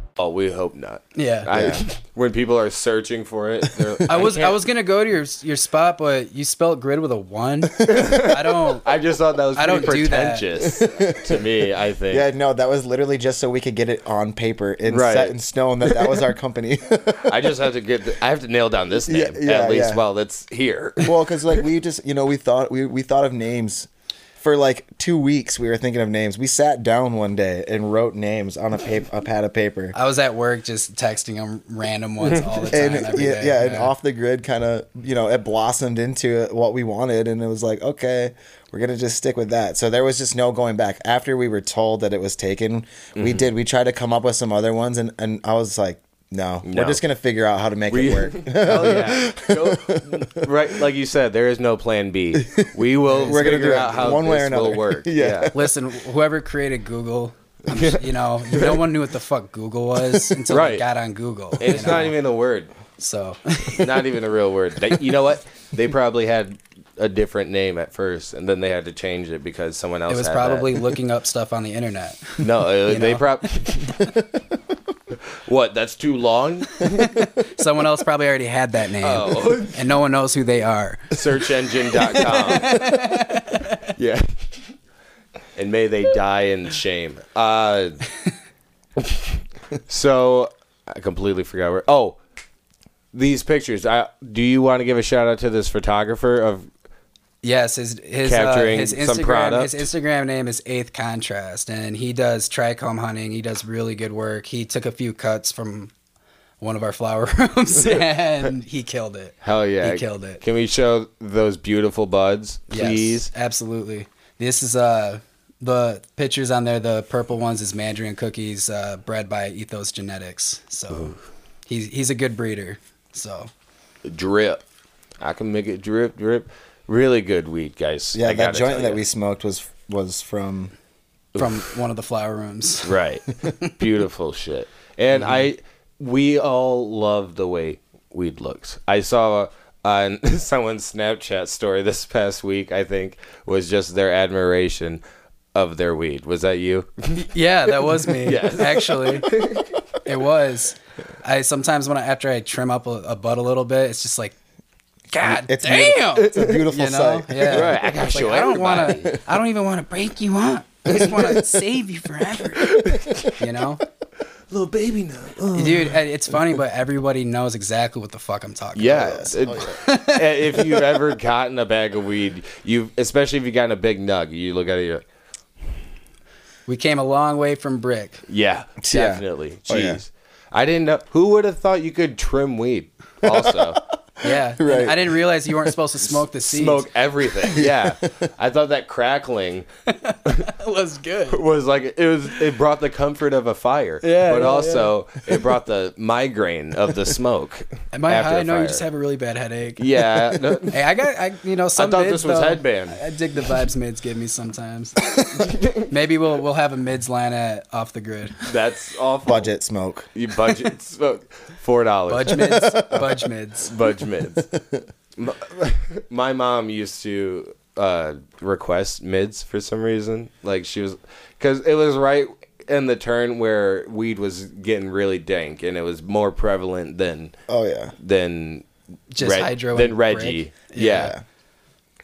S3: oh, we hope not.
S4: yeah.
S3: I, when people are searching for it,
S4: I was I
S3: can't-
S4: was gonna go to your your spot, but you spelled grid with a one. I don't.
S3: I just thought that was
S4: I don't do that.
S3: pretentious to me. I think.
S5: yeah, no, that was literally just so we could get it on paper and
S3: Right.
S5: set in stone that that was our company.
S3: I just have to get. The, I have to nail down this name
S5: Yeah, yeah,
S3: at least
S5: yeah.
S3: while it's here.
S5: well, because like we just you know we thought we we thought of names for like two weeks. We were thinking of names. We sat down one day and wrote names on a paper, a pad of paper.
S4: I was at work just texting them random ones all the time.
S5: and yeah,
S4: day.
S5: yeah, and off the grid kind of you know it blossomed into what we wanted, and it was like okay, we're gonna just stick with that. So there was just no going back. After we were told that it was taken,
S3: Mm-hmm.
S5: we did. We tried to come up with some other ones, and and I was like, No,
S3: No.
S5: we're just gonna figure out how to make
S3: We-
S5: it work.
S3: Hell yeah. Go- right, like you said, there is no plan B. We will
S5: We're gonna
S3: figure
S5: do it
S3: out how
S5: one way or
S3: this will work.
S5: Yeah.
S4: Listen, whoever created Google, I'm you know, no one knew what the fuck Google was until
S3: Right.
S4: they got on Google.
S3: It's
S4: you know?
S3: not even a word.
S4: so.
S3: Not even a real word. They, you know what? They probably had a different name at first, and then they had to change it because someone else.
S4: It was probably looking up stuff on the internet.
S3: no. Uh, they probably. what? That's too long.
S4: Someone else probably already had that name,
S3: Oh.
S4: and no one knows who they are.
S3: Searchengine.com. yeah. And may they die in shame. Uh, so I completely forgot where. Oh, these pictures. I do you want to give a shout out to this photographer of
S4: Yes, his his uh, his Instagram his Instagram name is Eighth Contrast, and he does trichome hunting. He does really good work. He took a few cuts from one of our flower rooms, and he killed it.
S3: Hell yeah.
S4: he killed it.
S3: Can we show those beautiful buds, please?
S4: Yes, absolutely. This is uh the pictures on there. The purple ones is Mandarin cookies, uh, bred by Ethos Genetics. So he's he's a good breeder. So
S3: Drip. I can make it drip, drip. Really good weed, guys.
S5: yeah,
S3: I
S5: that joint that we smoked was was from.
S4: from one of the flower rooms.
S3: Right. Beautiful shit. And I we all love the way weed looks. I saw on someone's Snapchat story this past week, I think, was just their admiration of their weed. Was that you?
S4: Yeah, that was me.
S3: Yes.
S4: Actually, it was. I sometimes when I after I trim up a, a butt a little bit, it's just like, God
S5: It's
S4: damn,
S5: It's a beautiful
S4: you know?
S5: sight.
S4: Yeah.
S3: Right, I gotta
S4: It's like, I don't want to. I don't even want to break you up. I just want to save you forever. You know,
S3: Little baby now.
S4: dude. uh, It's funny, but everybody knows exactly what the fuck I'm talking
S3: Yeah.
S4: about.
S3: it- if you've ever gotten a bag of weed, you especially if you've gotten a big nug, you look at it, you're like,
S4: We came a long way from brick.
S3: yeah,
S5: Yeah.
S3: definitely.
S5: Oh,
S3: Jeez.
S5: yeah.
S3: I didn't know. Who would have thought you could trim weed? Also,
S4: Yeah,
S5: Right.
S4: I didn't realize you weren't supposed to smoke the seeds.
S3: smoke everything. Yeah, I thought that crackling
S4: was good.
S3: was like it was. It brought the comfort of a fire.
S4: Yeah,
S3: but
S4: yeah,
S3: also it brought the migraine of the smoke.
S4: Am I
S3: after
S4: high? No, you just have a really bad headache.
S3: Yeah. no-
S4: Hey, I got, I you know, some I
S3: thought
S4: mids,
S3: this was
S4: though,
S3: headband.
S4: I, I dig the vibes mids give me sometimes. Maybe we'll we'll have a mids line at off the grid.
S3: That's awful.
S5: Budget smoke.
S3: You budget smoke four dollars.
S4: Budge mids, budge mids.
S3: Budge mids. My, my mom used to uh, request mids for some reason. Like she was, because it was right in the turn where weed was getting really dank, and it was more prevalent than
S5: Oh yeah.
S3: than
S4: Just hydro
S3: than
S4: and
S3: Reggie.
S4: brick.
S3: Yeah.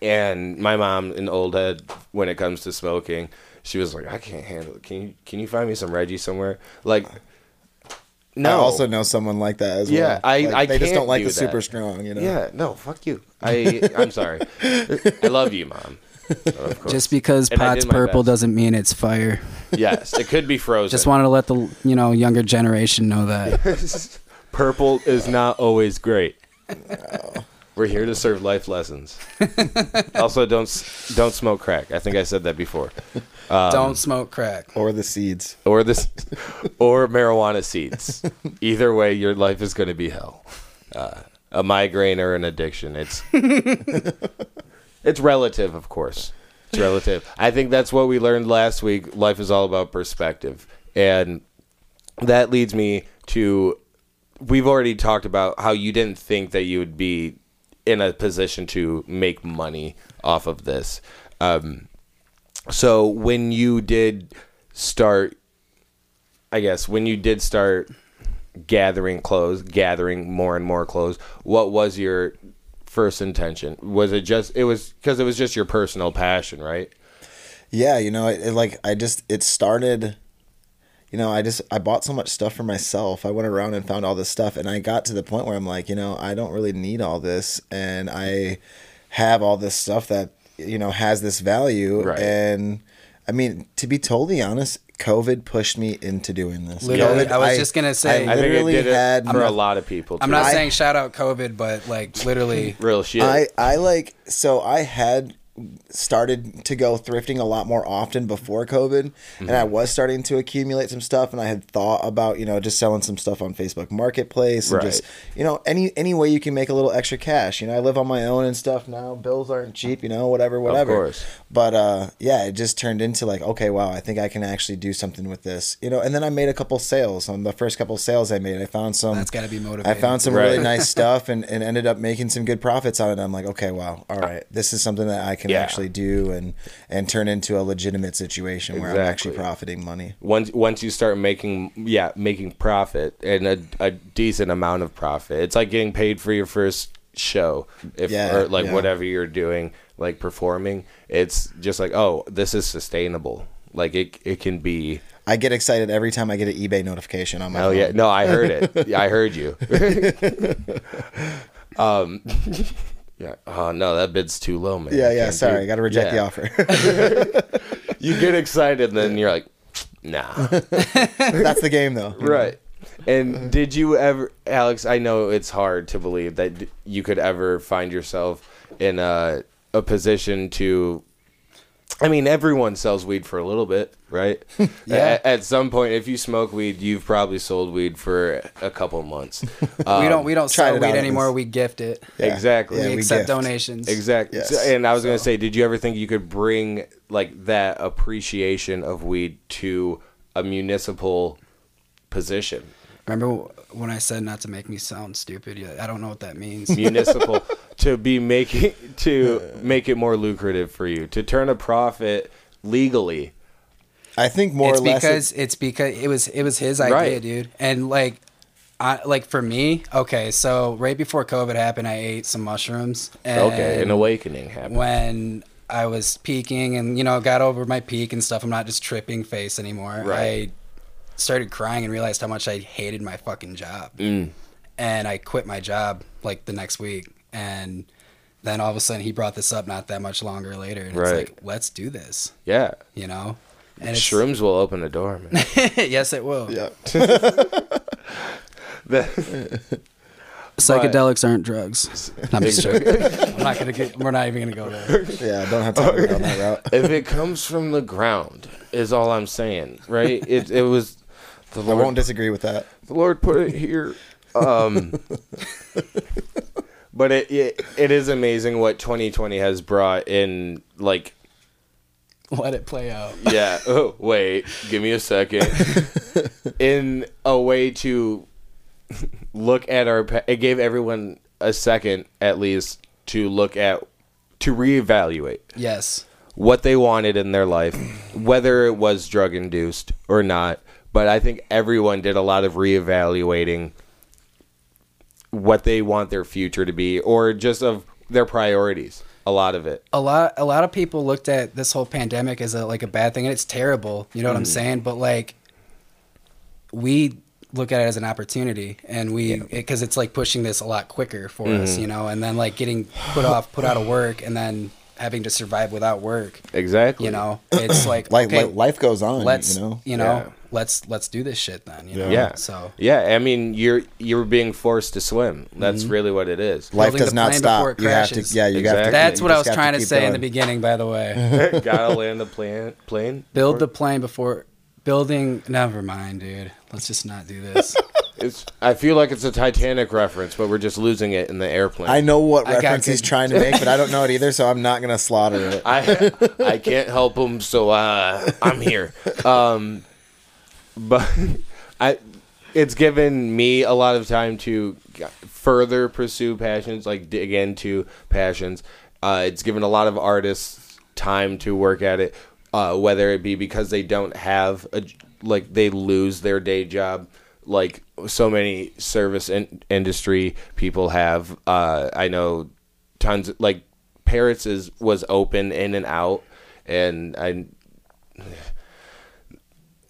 S3: And my mom, an old head, when it comes to smoking, she was like, "I can't handle it. Can you can you find me some Reggie somewhere?" Like, no.
S5: I also know someone like that as well.
S3: Yeah, I-
S5: Like,
S3: I
S5: they just
S3: can't
S5: don't like
S3: do
S5: the super strong. You know.
S3: Yeah, no, fuck you. I I'm sorry. I love you, mom.
S4: Just because
S3: And
S4: pot's purple
S3: best.
S4: doesn't mean it's fire.
S3: yes, it could be frozen.
S4: Just wanted to let the you know younger generation know that.
S3: Purple is not always great. We're here to serve life lessons. also, don't s- don't smoke crack. I think I said that before. Um,
S4: Don't smoke crack.
S5: Or the seeds.
S3: or this, or marijuana seeds. Either way, your life is going to be hell. Uh, a migraine or an addiction. It's it's relative, of course. It's relative. I think that's what we learned last week. Life is all about perspective, and that leads me to. We've already talked about how you didn't think that you would be in a position to make money off of this. Um, so when you did start, I guess when you did start gathering clothes, gathering more and more clothes, what was your first intention? Was it just it was because it was just your personal passion, right?
S5: Yeah, you know, it, it like I just it started. You know, I just I bought so much stuff for myself. I went around and found all this stuff, and I got to the point where I'm like, you know, I don't really need all this, and I have all this stuff that you know has this value.
S3: Right.
S5: And I mean, to be totally honest, COVID pushed me into doing this.
S4: Literally,
S5: COVID,
S4: I was just gonna say-
S3: I think it
S5: literally
S3: did it
S5: had
S3: for a lot of people. Too.
S4: I'm not
S5: I-
S4: saying shout out COVID, but like literally,
S3: real shit.
S5: I I like so I had started to go thrifting a lot more often before COVID, and I was starting to accumulate some stuff, and I had thought about you know just selling some stuff on Facebook Marketplace and just you know any any way you can make a little extra cash. You know, I live on my own and stuff now. Bills aren't cheap. You know, whatever, whatever.
S3: course.
S5: But uh, yeah, it just turned into like, okay, wow, I think I can actually do something with this. You know, and then I made a couple sales. On the first couple sales I made, I found some.
S4: That's gotta be
S5: I found some really nice stuff and, and ended up making some good profits on it. I'm like, okay, wow, all right, this is something that I can
S3: Yeah.
S5: actually do and and turn into a legitimate situation where I'm actually profiting money.
S3: once once you start making yeah making profit and a, a decent amount of profit it's like getting paid for your first show if
S5: Yeah,
S3: or like
S5: yeah.
S3: whatever you're doing like performing. It's just like oh this is sustainable. Like it it can be
S5: I get excited every time I get an eBay notification on my
S3: oh yeah. no i heard it. I heard you. Um yeah oh no that bid's too low man
S5: Yeah, yeah. Sorry,
S3: do-
S5: I got to reject
S3: Yeah.
S5: the offer.
S3: you get excited and then you're like nah
S5: That's the game, though.
S3: Right. And did you ever, Alex? I know it's hard to believe that you could ever find yourself in a a position to. I mean, everyone sells weed for a little bit, right?
S4: Yeah.
S3: At, at some point, if you smoke weed, you've probably sold weed for a couple months.
S4: we don't we don't
S5: tried
S4: sell weed anymore. We gift it.
S5: Yeah.
S3: Exactly.
S5: Yeah,
S4: we
S5: we
S4: accept
S5: gift.
S4: donations.
S3: Exactly.
S5: Yes.
S3: So- and I was gonna say, did you ever think you could bring like that appreciation of weed to a municipal position?
S4: Remember when I said not to make me sound stupid? I don't know what that means.
S3: municipal to be making to make it more lucrative for you to turn a profit legally.
S5: I think more
S4: it's
S5: or less.
S4: because it's because it was it was his idea,
S3: Right.
S4: dude. And like, I like for me, okay. So right before COVID happened, I ate some mushrooms. And
S3: Okay, an awakening happened.
S4: when I was peaking and you know got over my peak and stuff. I'm not just tripping face anymore.
S3: Right.
S4: I started crying and realized how much I hated my fucking job.
S3: Mm.
S4: And I quit my job like the next week. And then all of a sudden he brought this up not that much longer later. And
S3: Right.
S4: it's like, let's do this.
S3: Yeah,
S4: You know. And it's,
S3: shrooms will open the door, man.
S4: yes, it will.
S5: yeah.
S3: The-
S4: Psychedelics aren't drugs. I'm just joking. I'm not gonna get. We're not even gonna go there.
S5: Yeah, don't have time to go down that route.
S3: if it comes from the ground, is all I'm saying, right? It it was the
S5: I won't disagree with that.
S3: the Lord put it here. Um, but it, it it is amazing what 2020 has brought in, like
S4: Let it play out.
S3: Yeah. Oh, wait. Give me a second. In a way to look at our, it gave everyone a second at least to look at, to reevaluate
S4: Yes.
S3: what they wanted in their life, whether it was drug induced or not. But I think everyone did a lot of reevaluating what they want their future to be, or just of their priorities. A lot of it.
S4: a lot a lot of people looked at this whole pandemic as a like a bad thing and it's terrible you know what i'm mm. saying but like we look at it as an opportunity and we because it's like pushing this a lot quicker for us mm-hmm. you know and then like getting put off put out of work and then having to survive without work
S3: Exactly.
S4: you know it's like
S5: Like,
S4: okay,
S5: like life goes on.
S4: let's
S5: you know.
S3: Yeah.
S4: let's let's do this shit then you know
S3: Yeah.
S4: so
S3: Yeah, I mean, you're you're being forced to swim. That's
S4: Mm-hmm.
S3: really what it is.
S5: Life
S4: Building
S5: does not stop.
S4: before
S5: You have to. Yeah, you got to.
S4: That's what i was trying to
S5: keep
S4: say in the beginning by the way
S3: Gotta land the plane. Plane.
S4: build the plane before building never mind dude let's just not do this
S3: It's. I feel like it's a Titanic reference, but we're just losing it in the airplane.
S5: I know what
S4: I got
S5: reference he's
S4: good-
S5: trying to make, but I don't know it either, so I'm not gonna slaughter it.
S3: I I can't help him, so uh, I'm here. Um, but I, it's given me a lot of time to further pursue passions, like dig into passions. Uh, it's given a lot of artists time to work at it, uh, whether it be because they don't have a like they lose their day job, like so many service in- industry people have. Uh, I know tons like Parrots is was open in and out, and I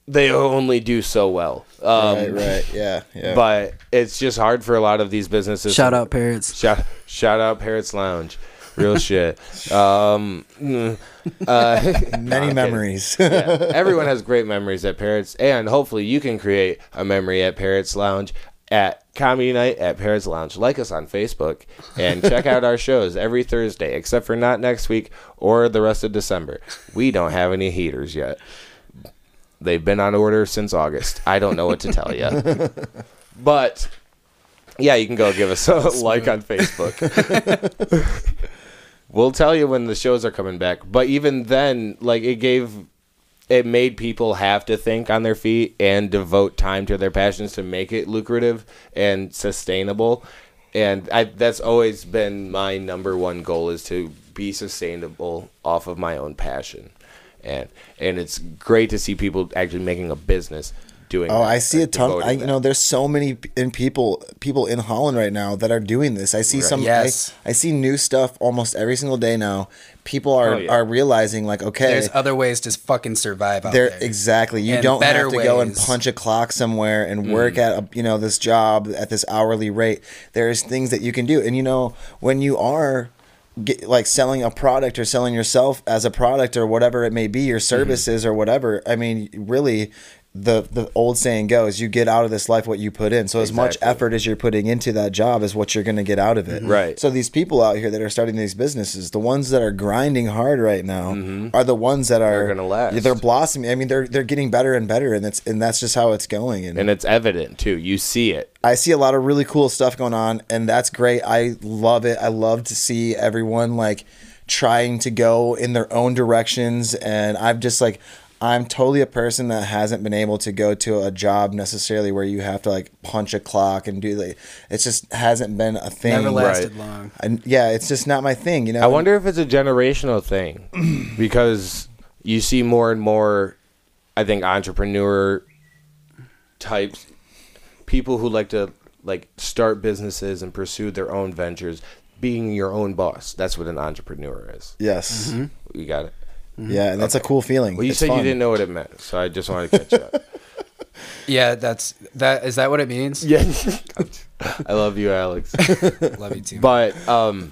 S3: they only do so well. Um,
S5: right, right, yeah, yeah.
S3: But it's just hard for a lot of these businesses.
S4: shout out parrots
S3: Shout, shout out Parrots Lounge. Real shit. Um, uh,
S5: Many memories.
S3: everyone has great memories at Parrots, and hopefully you can create a memory at Parrots Lounge. at Comedy Night at Parrots Lounge. Like us on Facebook and check out our shows every Thursday, except for not next week or the rest of December. We don't have any heaters yet. They've been on order since August. I don't know what to tell you. But yeah, you can go give us a like on Facebook. we'll tell you when the shows are coming back. But even then, like it gave it made people have to think on their feet and devote time to their passions to make it lucrative and sustainable. And I, that's always been my number one goal is to be sustainable off of my own passion. And and it's great to see people actually making a business doing.
S5: Oh,
S3: that,
S5: I see uh,
S3: a
S5: ton. I you know, there's so many in people people in Holland right now that are doing this. I see some.
S4: Yes.
S5: I, I see new stuff almost every single day now. People are
S3: Oh, yeah.
S5: are realizing like, okay,
S4: There's other ways to fucking survive out
S5: there exactly. You
S4: And
S5: don't have to go and punch a clock somewhere and mm. work at a, you know this job at this hourly rate. There's things that you can do, and you know when you are get, like selling a product or selling yourself as a product or whatever it may be, your mm-hmm. services or whatever. I mean, really. The, the old saying goes, you get out of this life what you put in. So as much effort as you're putting into that job is what you're going to get out of it. Mm-hmm.
S3: Right.
S5: So these people out here that are starting these businesses, the ones that are grinding hard right now, mm-hmm. are the ones that are
S3: gonna last.
S5: They're blossoming. I mean, they're they're getting better and better, and it's and that's just how it's going. And,
S3: and it's evident too. You see it.
S5: I see a lot of really cool stuff going on, and that's great. I love it. I love to see everyone like trying to go in their own directions, and I've just like. I'm totally a person that hasn't been able to go to a job necessarily where you have to like punch a clock and do like it just hasn't been a thing.
S4: Never lasted
S3: Right.
S4: long.
S5: And yeah, it's just not my thing, you know.
S3: I wonder if it's a generational thing because you see more and more, I think, entrepreneur types, people who like to like start businesses and pursue their own ventures, being your own boss. That's what an entrepreneur is.
S5: Yes. Mm-hmm.
S3: You got it.
S5: Yeah, and that's a cool feeling.
S3: Well, you
S5: It's
S3: said you didn't know what it meant, so I just wanted to catch up.
S4: Yeah, that's that. Is that what it means?
S3: yeah, I love you, Alex.
S4: Love you too.
S3: but um,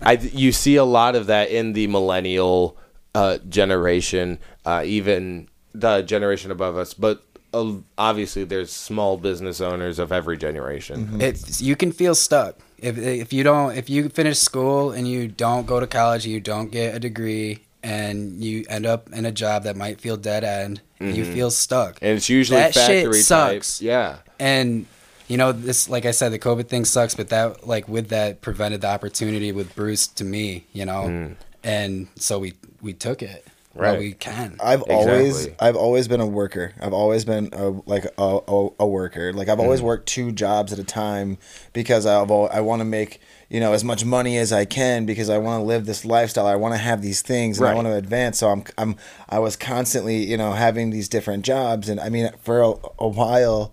S3: I you see a lot of that in the millennial uh, generation, uh, even the generation above us. But uh, obviously, there's small business owners of every generation.
S4: It you can feel stuck if if you don't if you finish school and you don't go to college, you don't get a degree, and you end up in a job that might feel dead end. You mm-hmm. feel stuck,
S3: and it's usually
S4: That shit
S3: factory
S4: sucks.
S3: type. Yeah,
S4: and you know this like i said the covid thing sucks but that like with that prevented the opportunity with bruce to me you know mm. and so we we took it
S3: Right.
S4: we can
S5: I've always I've always been a worker. I've always been a, like a, a, a worker. Like I've
S3: Mm.
S5: always worked two jobs at a time because I've al- I want to make you know as much money as I can because I want to live this lifestyle. I want to have these things and I want to advance. So I'm I'm I was constantly you know having these different jobs and I mean for a, a while.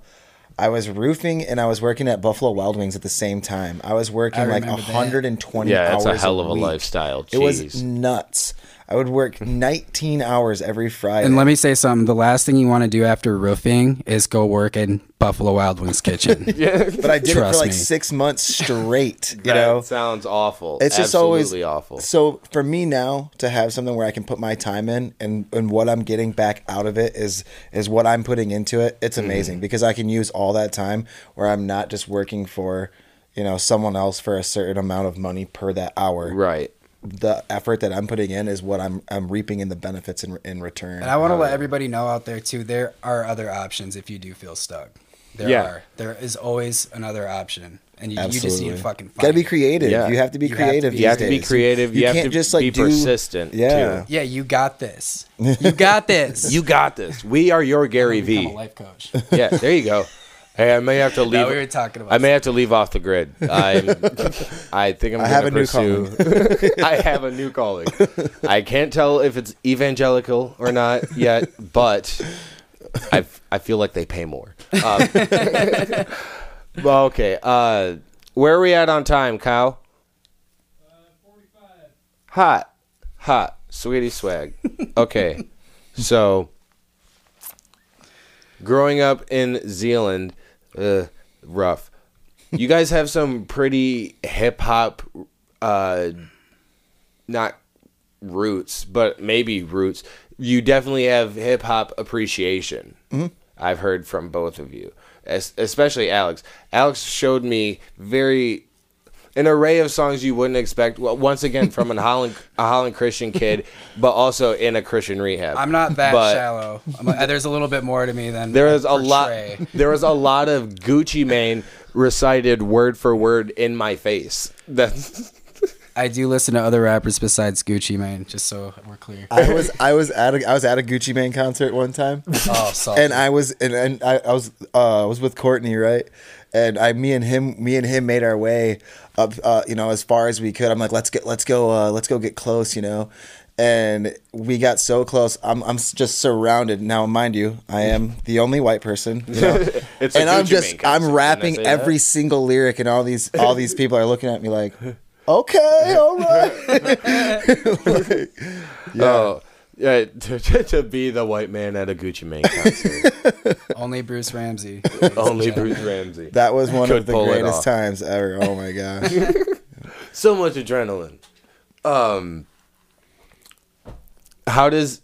S5: I was roofing and I was working at Buffalo Wild Wings at the same time. I was working
S4: I
S5: like
S4: remember that.
S5: 120
S3: yeah,
S5: hours.
S3: it's a hell of a
S5: week.
S3: lifestyle.
S5: It was nuts. I would work 19 hours every Friday.
S4: and let me say something the last thing you want to do after roofing is go work in buffalo wild wings kitchen
S5: but I did it for like
S4: me.
S5: six months straight. You
S3: that
S5: know,
S3: sounds awful.
S5: it's just
S3: Absolutely
S5: always
S3: awful.
S5: So for me now to have something where I can put my time in and and what I'm getting back out of it is is what I'm putting into it. It's
S3: Mm-hmm.
S5: amazing because I can use all that time where I'm not just working for you know someone else for a certain amount of money per that hour.
S3: Right.
S5: The effort that I'm putting in is what I'm I'm reaping in the benefits in in return.
S4: and i want to let everybody know out there too there are other options if you do feel stuck there
S3: Yeah.
S4: are there is always another option and you, you just need to fucking find
S5: Gotta be creative.
S3: Yeah.
S5: You have to be
S4: You
S5: creative.
S3: You have to be creative. You, have
S5: can't
S3: to
S5: just like
S3: be
S5: do,
S3: persistent.
S5: Yeah.
S3: Too.
S4: yeah you got this you got this
S3: You got this. We are your Gary
S4: Become
S3: V.
S4: a life coach
S3: Yeah, there you go. Hey, I may have to leave.
S4: No, we were talking about
S3: I may have to leave off the grid. I'm, I think I'm.
S5: I have a new
S3: pursue, I have a new calling. I can't tell if it's evangelical or not yet, but I I feel like they pay more. Um, well, okay. Uh, where are we at on time, Kyle? Forty-five. Hot, hot, sweetie swag. Okay, so growing up in Zeeland, uh, rough. You guys have some pretty hip hop, uh, not roots, but maybe roots. You definitely have hip hop appreciation. I've heard from both of you, es- especially Alex. Alex showed me very an array of songs you wouldn't expect. Well, once again, from an Holland a Holland Christian kid, but also in a Christian rehab.
S4: I'm not that
S3: But
S4: shallow. I'm, there's a little bit more to me than
S3: There
S4: I
S3: was a lot.
S4: portray.
S3: There was a lot of Gucci Mane recited word for word in my face. That's
S4: I do listen to other rappers besides Gucci Mane, just so we're clear.
S5: I was I was at a I was at a Gucci Mane concert one time.
S4: Oh, so
S5: and I was and, and I, I was uh I was with Courtney, right? And I me and him me and him made our way up uh you know as far as we could. I'm like let's get let's go uh let's go get close, you know. And we got so close. I'm I'm just surrounded. Now, mind you, I am the only white person, you know.
S3: It's
S5: and I'm just I'm rapping every
S3: that?
S5: single lyric and all these all these people are looking at me like Okay, all right. Like,
S3: oh. Yeah, to, to, to be the white man at a Gucci Mane concert.
S4: only Bruce Ramsey.
S3: Only Bruce Ramsey.
S5: that was one
S3: Could
S5: of the greatest times ever. Oh my gosh.
S3: so much adrenaline. Um, how does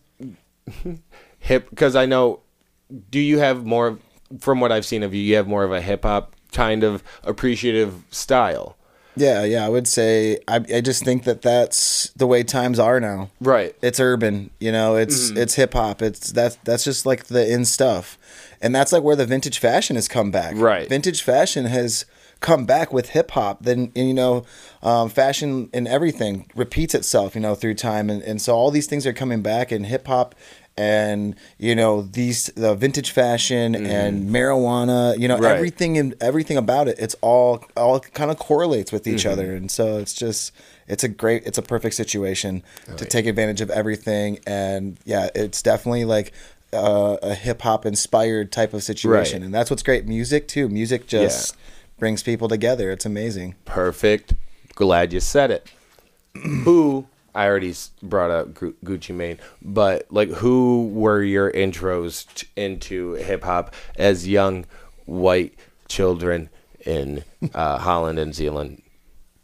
S3: hip? Because I know, do you have more? From what I've seen of you, you have more of a hip hop kind of appreciative style,
S5: Yeah, yeah, I would say I I just think that that's the way times are now.
S3: right?
S5: It's urban, you know, it's
S3: Mm-hmm.
S5: it's hip hop. It's that's that's just like the in stuff. And that's like where the vintage fashion has come back.
S3: Right.
S5: Vintage fashion has come back with hip hop. Then you know, um, fashion and everything repeats itself, you know, through time and, and so all these things are coming back and hip hop and you know these the vintage fashion and marijuana you know
S3: Mm-hmm. Right.
S5: everything and everything about it it's all all kind of correlates with each
S3: Mm-hmm.
S5: other and so it's just it's a great it's a perfect situation
S3: Oh,
S5: to take advantage of everything and yeah it's definitely like uh, a hip hop inspired type of situation
S3: Right.
S5: and that's what's great music too music just brings people together it's amazing
S3: Perfect. Glad you said it. who I already brought up Gucci Mane, but like who were your intros t- into hip hop as young white children in uh, Holland and Zeeland?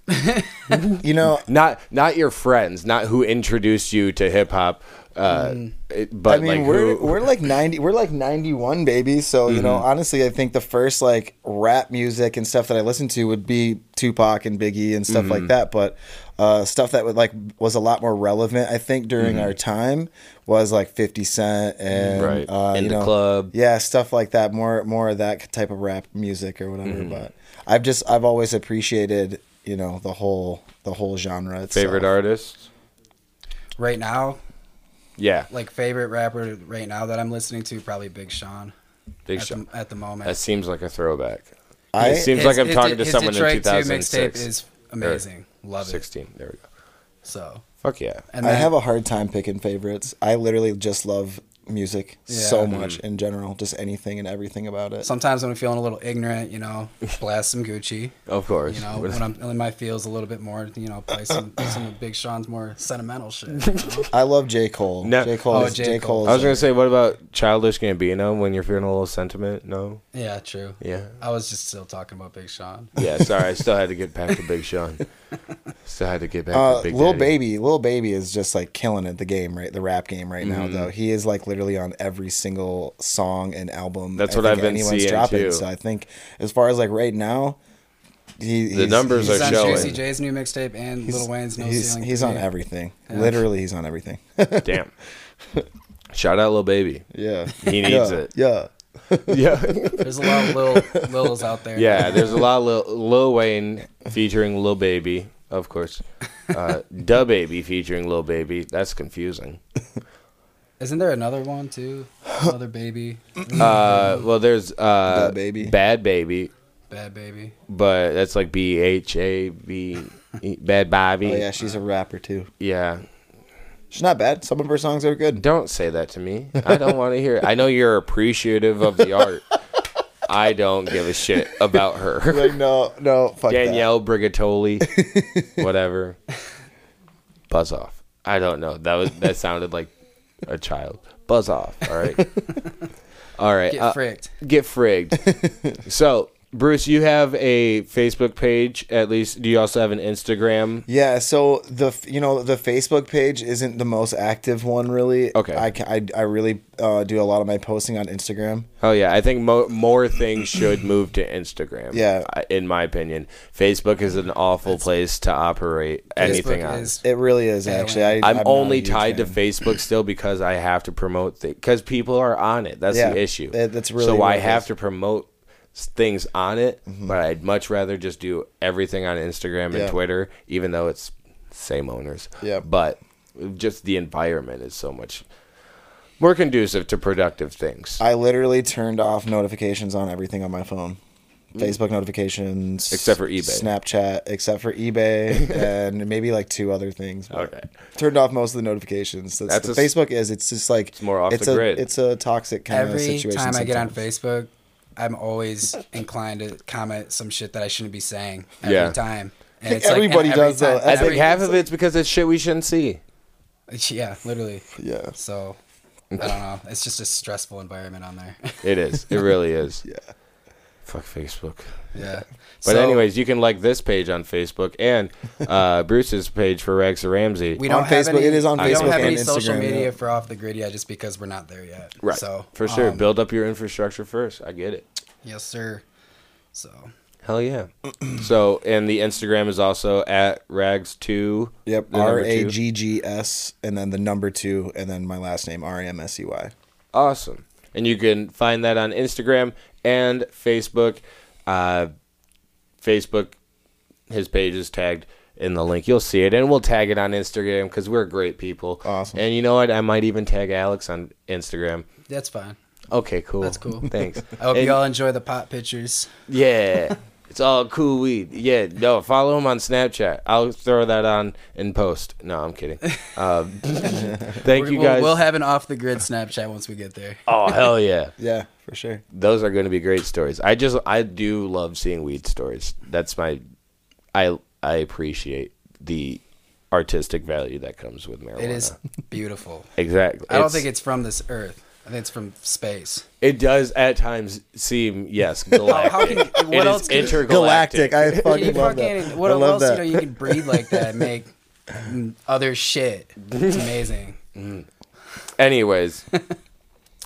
S5: you know
S3: Not not your friends, not who introduced you to hip hop, uh, it- but
S5: Mm. I mean,
S3: like
S5: we're
S3: who,
S5: we're like ninety, we're like ninety one, baby. So you
S3: Mm-hmm.
S5: know, honestly, I think the first like rap music and stuff that I listened to would be Tupac and Biggie and stuff
S3: Mm-hmm.
S5: like that. But uh, stuff that would like was a lot more relevant, I think, during
S3: Mm-hmm.
S5: our time was like Fifty Cent and
S3: Right.
S5: uh,
S3: In
S5: you
S3: the
S5: know,
S3: club.
S5: yeah, stuff like that. More more of that type of rap music or whatever.
S3: Mm-hmm.
S5: But I've just I've always appreciated you know the whole the whole genre. Itself.
S3: favorite artist?
S4: Right now,
S3: Yeah,
S4: like favorite rapper right now that I'm listening to, probably Big Sean.
S3: Big
S4: at
S3: Sean.
S4: The, at the moment,
S3: That seems like a throwback.
S5: I-
S3: it seems
S4: His-
S3: like I'm
S4: his-
S3: talking to
S4: his
S3: someone in
S4: Detroit 2 mixtape
S3: 2006.
S4: is amazing. Love it.
S3: 16. There we go.
S4: So,
S3: Fuck yeah.
S4: and
S5: I
S4: then,
S5: have a hard time picking favorites. I literally just love music so
S4: Yeah.
S5: much in general, just anything and everything about it.
S4: sometimes when I'm feeling a little ignorant, you know, blast some Gucci.
S3: Of course.
S4: You know, when I'm in my feels a little bit more, you know, play some some of Big Sean's more sentimental shit. You know?
S5: I love J Cole.
S3: No-
S5: J Cole.
S4: Oh,
S5: is,
S4: J.
S5: J.
S4: Cole.
S5: Cole.
S3: I was gonna say, what about Childish Gambino when you're feeling a little sentiment? No.
S4: yeah, true.
S3: Yeah.
S4: I was just still talking about Big Sean.
S3: Yeah. Sorry, I still had to get back to Big Sean. Still had to get back
S5: Uh,
S3: to Big
S5: Lil
S3: Daddy.
S5: Baby, Lil Baby is just like killing it. The game, right? The rap game right
S3: Mm-hmm.
S5: now, though. He is like literally on every single song and album.
S3: That's
S5: I
S3: what I've
S5: think
S3: been
S5: anyone's
S3: seeing,
S5: dropping.
S3: too.
S5: So I think, as far as like right now, he,
S3: The
S5: he's-
S3: numbers
S5: he's,
S4: He's
S3: are
S4: on
S3: showing.
S4: Juicy J's new mixtape and
S5: He's,
S4: Lil Wayne's No
S5: he's,
S4: Ceiling.
S5: he's on
S4: Me.
S5: everything.
S4: Yeah.
S5: Literally, he's on everything.
S3: Damn. Shout out Lil Baby.
S5: yeah,
S3: He needs
S5: yeah,
S3: it.
S5: Yeah.
S3: Yeah.
S4: There's a lot of little Lils out there.
S3: yeah. There's a lot of Lil, Lil Wayne featuring Lil Baby, of course. Uh, Da Baby featuring Lil Baby. That's confusing.
S4: Isn't there another one too? Another baby,
S3: Uh, well, there's uh,
S5: Da Baby.
S3: Bad Baby,
S4: bad baby.
S3: but that's like B H A B E, Bad Bobby.
S5: Oh yeah, she's a rapper too.
S3: Yeah.
S5: She's not bad. Some of her songs are good.
S3: Don't say that to me. I don't want to hear it. I know you're appreciative of the art. I don't give a shit about her.
S5: Like no, no, fuck that.
S3: Danielle Brigatoli, whatever. Buzz off. I don't know. That was that sounded like a child. Buzz off. All right. All right.
S4: Get
S3: uh,
S4: fricked.
S3: get frigged. so Bruce, you have a Facebook page. At least, do you also have an Instagram?
S5: Yeah, so the you know the Facebook page isn't the most active one really.
S3: Okay.
S5: I I, I really uh, do a lot of my posting on Instagram.
S3: Oh yeah, I think mo- more things should move to Instagram.
S5: Yeah.
S3: In my opinion, Facebook is an awful place to operate anything on.
S4: is
S5: It really is actually. I,
S3: I'm
S5: not
S3: only
S5: a huge
S3: tied to. Facebook still because I have to promote things because people are on it. That's
S5: Yeah,
S3: the issue.
S5: that- that's really
S3: so I have to promote s- things on it,
S5: Mm-hmm.
S3: but I'd much rather just do everything on Instagram and
S5: Yeah.
S3: Twitter, even though it's same owners.
S5: Yeah.
S3: but just the environment is so much more conducive to productive things.
S5: I literally turned off notifications on everything on my phone. Facebook notifications,
S3: Mm. Except for eBay.
S5: Snapchat, except for eBay, and maybe like two other things.
S3: Okay.
S5: turned off most of the notifications. That's,
S3: That's
S5: the
S3: a s-
S5: Facebook is. It's just like
S3: It's more off
S5: it's
S3: the
S5: a,
S3: grid.
S5: It's a toxic kind of situation.
S4: Every
S5: situation.
S4: time I get on. Facebook, I'm always inclined to comment some shit that I shouldn't be saying every
S3: Yeah.
S4: time. And
S5: think
S4: it's like- and
S5: everybody
S4: every
S5: does, though.
S4: time-
S3: I
S5: Every-
S3: think half of it's because it's shit we shouldn't see.
S4: Yeah, literally.
S5: yeah,
S4: So I don't know. It's just a stressful environment on there.
S3: It is. It really is.
S5: yeah.
S3: Fuck Facebook.
S4: yeah.
S3: But
S4: So,
S3: anyways, you can like this page on Facebook and uh, Bruce's page for Rex Ramsey.
S4: we
S5: On
S4: don't have
S5: Facebook-
S4: any,
S5: it is on Facebook.
S4: we don't have
S3: and
S4: any social media
S5: yeah.
S4: for off the grid yet, just because we're not there yet.
S3: right.
S4: So
S3: for sure,
S4: um,
S3: build up your infrastructure first. I get it.
S4: Yes, sir. So
S3: Hell yeah. so and the Instagram is also at rags2.
S5: Yep.
S3: the number
S5: R A
S3: two.
S5: G G S, and then the number two, and then my last name R A M S E Y.
S3: Awesome. And you can find that on Instagram and Facebook. Uh, Facebook, his page is tagged in the link. You'll see it, and we'll tag it on Instagram because we're great people.
S5: Awesome.
S3: And you know what? I might even tag Alex on Instagram.
S4: that's fine.
S3: Okay, cool.
S4: That's cool.
S3: Thanks.
S4: I hope
S3: And-
S4: you all enjoy the pot pictures.
S3: Yeah. It's all cool weed. Yeah, no, follow him on Snapchat. I'll throw that on in post. No, I'm kidding. Um, thank
S4: We-
S3: you
S4: we'll,
S3: guys.
S4: we'll have an off the grid Snapchat once we get there.
S3: oh, hell yeah.
S5: Yeah, for sure.
S3: Those are going to be great stories. I just, I do love seeing weed stories. That's my, I, I appreciate the artistic value that comes with marijuana.
S4: It is beautiful.
S3: Exactly.
S4: I don't think it's from this earth. I think it's from space.
S3: It does at times seem, yes, galactic.
S4: how can you- what
S3: It is
S4: else can you-
S3: intergalactic.
S5: Galactic. I
S4: Can you
S5: fucking love
S4: fucking
S5: that.
S4: what
S5: I love
S4: else
S5: that.
S4: you know you can breathe like that and make mm, other shit. It's amazing.
S3: Anyways,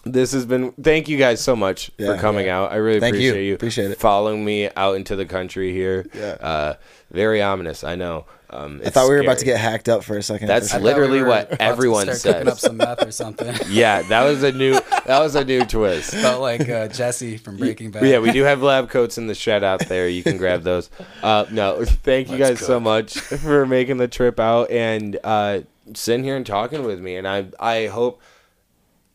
S3: this has been. Thank you guys so much for coming
S5: yeah.
S3: out. I really
S5: Thank
S3: appreciate you.
S5: Appreciate it.
S3: Following me out into the country here.
S5: Yeah.
S3: Uh, very ominous. I know. Um,
S5: I thought we were about to get hacked up for a second.
S3: That's
S5: sure.
S4: thought we
S3: Literally what
S4: about to
S3: everyone
S4: start
S3: says.
S4: Cooking up some meth or something.
S3: Yeah, that was a new. That was a new twist.
S4: Felt like uh, Jesse from Breaking Bad.
S3: Yeah, we do have lab coats in the shed out there. You can grab those. Uh, no, thank you guys so much for making the trip out and uh, sitting here and talking with me. And I, I hope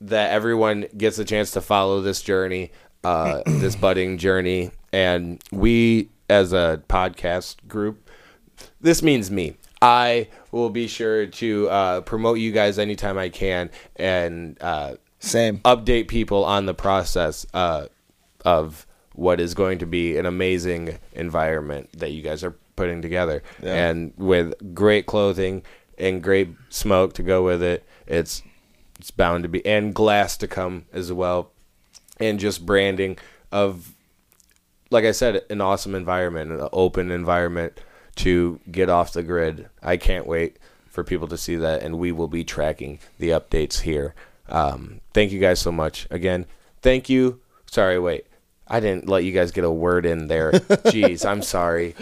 S3: that everyone gets a chance to follow this journey, uh, this budding journey. And we, as a podcast group, this means me. I will be sure to uh, promote you guys anytime I can and uh,
S5: Same.
S3: update people on the process uh, of what is going to be an amazing environment that you guys are putting together.
S5: Yeah.
S3: And with great clothing and great smoke to go with it, it's it's bound to be and glass to come as well, and just branding of like I said, an awesome environment, an open environment to get off the grid. I can't wait for people to see that, and we will be tracking the updates here. Um, thank you guys so much. Again, thank you. Sorry, wait. I didn't let you guys get a word in there. Jeez, I'm sorry.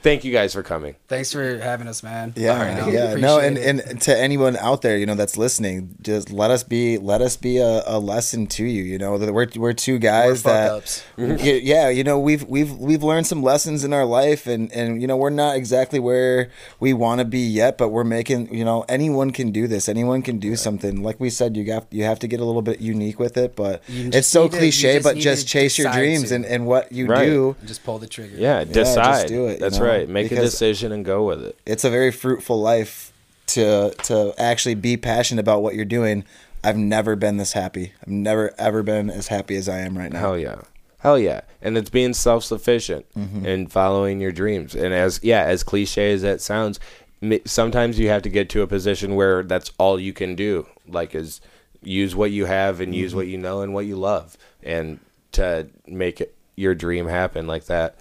S3: Thank you guys for coming.
S4: Thanks for having us, man.
S5: Yeah,
S4: You know,
S5: yeah. No, and, and to anyone out there, you know, that's listening, just let us be let us be a, a lesson to you. You know, that we're we're two guys
S4: fuck
S5: that,
S4: ups.
S5: Yeah, you know, we've we've we've learned some lessons in our life, and and you know, we're not exactly where we want to be yet, but we're making. You know, anyone can do this. Anyone can do something. Like we said, you got you have to get a little bit unique with it, but it's so
S4: need to-
S5: cliche.
S4: just
S5: but just chase your dreams
S4: to.
S5: and and what you
S3: Right.
S5: do.
S4: Just pull the trigger.
S3: Yeah,
S5: just
S3: decide.
S5: do it, you
S3: That's
S5: know,
S3: right. Make a decision and go with it.
S5: it's a very fruitful life to to actually be passionate about what you're doing. I've never been this happy. I've never ever been as happy as I am right now.
S3: Hell yeah. Hell yeah. And it's being self sufficient
S5: Mm-hmm.
S3: and following your dreams. And as, yeah, as cliche as that sounds, sometimes you have to get to a position where that's all you can do. Like, is use what you have and
S5: Mm-hmm.
S3: use what you know and what you love and to make it your dream happen like that.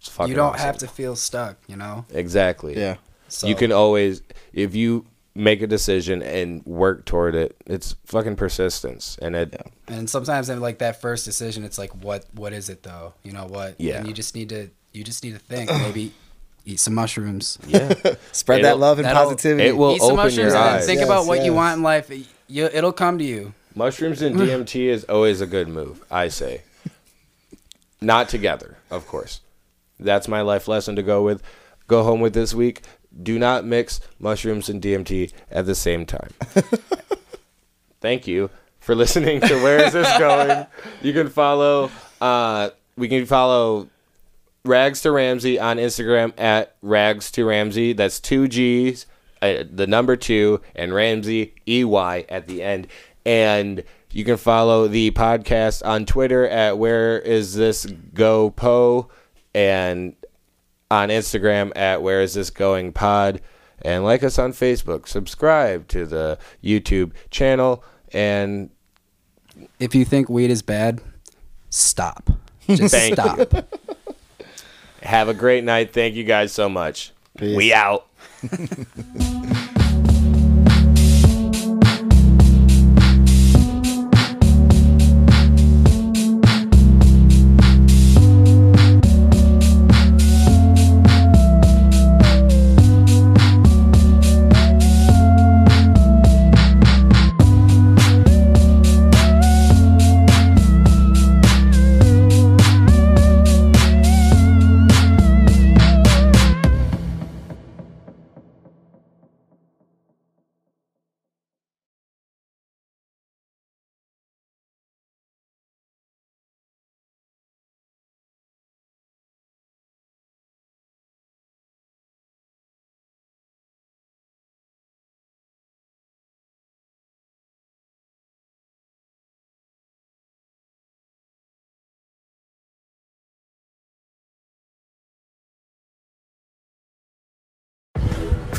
S3: It's, it's fucking
S4: You don't
S3: awesome.
S4: have to feel stuck, you know.
S3: exactly.
S5: Yeah.
S4: So
S3: You can always if you make a decision and work toward it. It's fucking persistence, and it
S4: And sometimes in like that first decision, it's like, what what is it though? You know what?
S3: Yeah.
S4: And you just need to you just need to think. Maybe eat some mushrooms.
S3: yeah.
S5: Spread
S3: It'll-
S5: that love and positivity.
S3: It will
S4: eat some
S3: open
S4: mushrooms
S3: your
S4: and
S3: eyes.
S4: think
S5: Yes,
S4: about what you want in life. You, it'll come to you.
S3: Mushrooms and DMT is always a good move, I say. Not together, of course. That's my life lesson to go with. Go home with this week. Do not mix mushrooms and DMT at the same time. Thank you for listening to Where Is This Going? You can follow uh we can follow Rags to Ramsey on Instagram at Rags to Ramsey. That's two G's, uh, the number two, and Ramsey E Y at the end. And you can follow the podcast on Twitter at Where Is This Go Po, and on Instagram at Where Is This Going Pod, and like us on Facebook. Subscribe to the YouTube channel, and
S4: If you think weed is bad, stop. Just
S3: Thank
S4: stop.
S3: have a great night. Thank you guys so much.
S5: Peace.
S3: We out.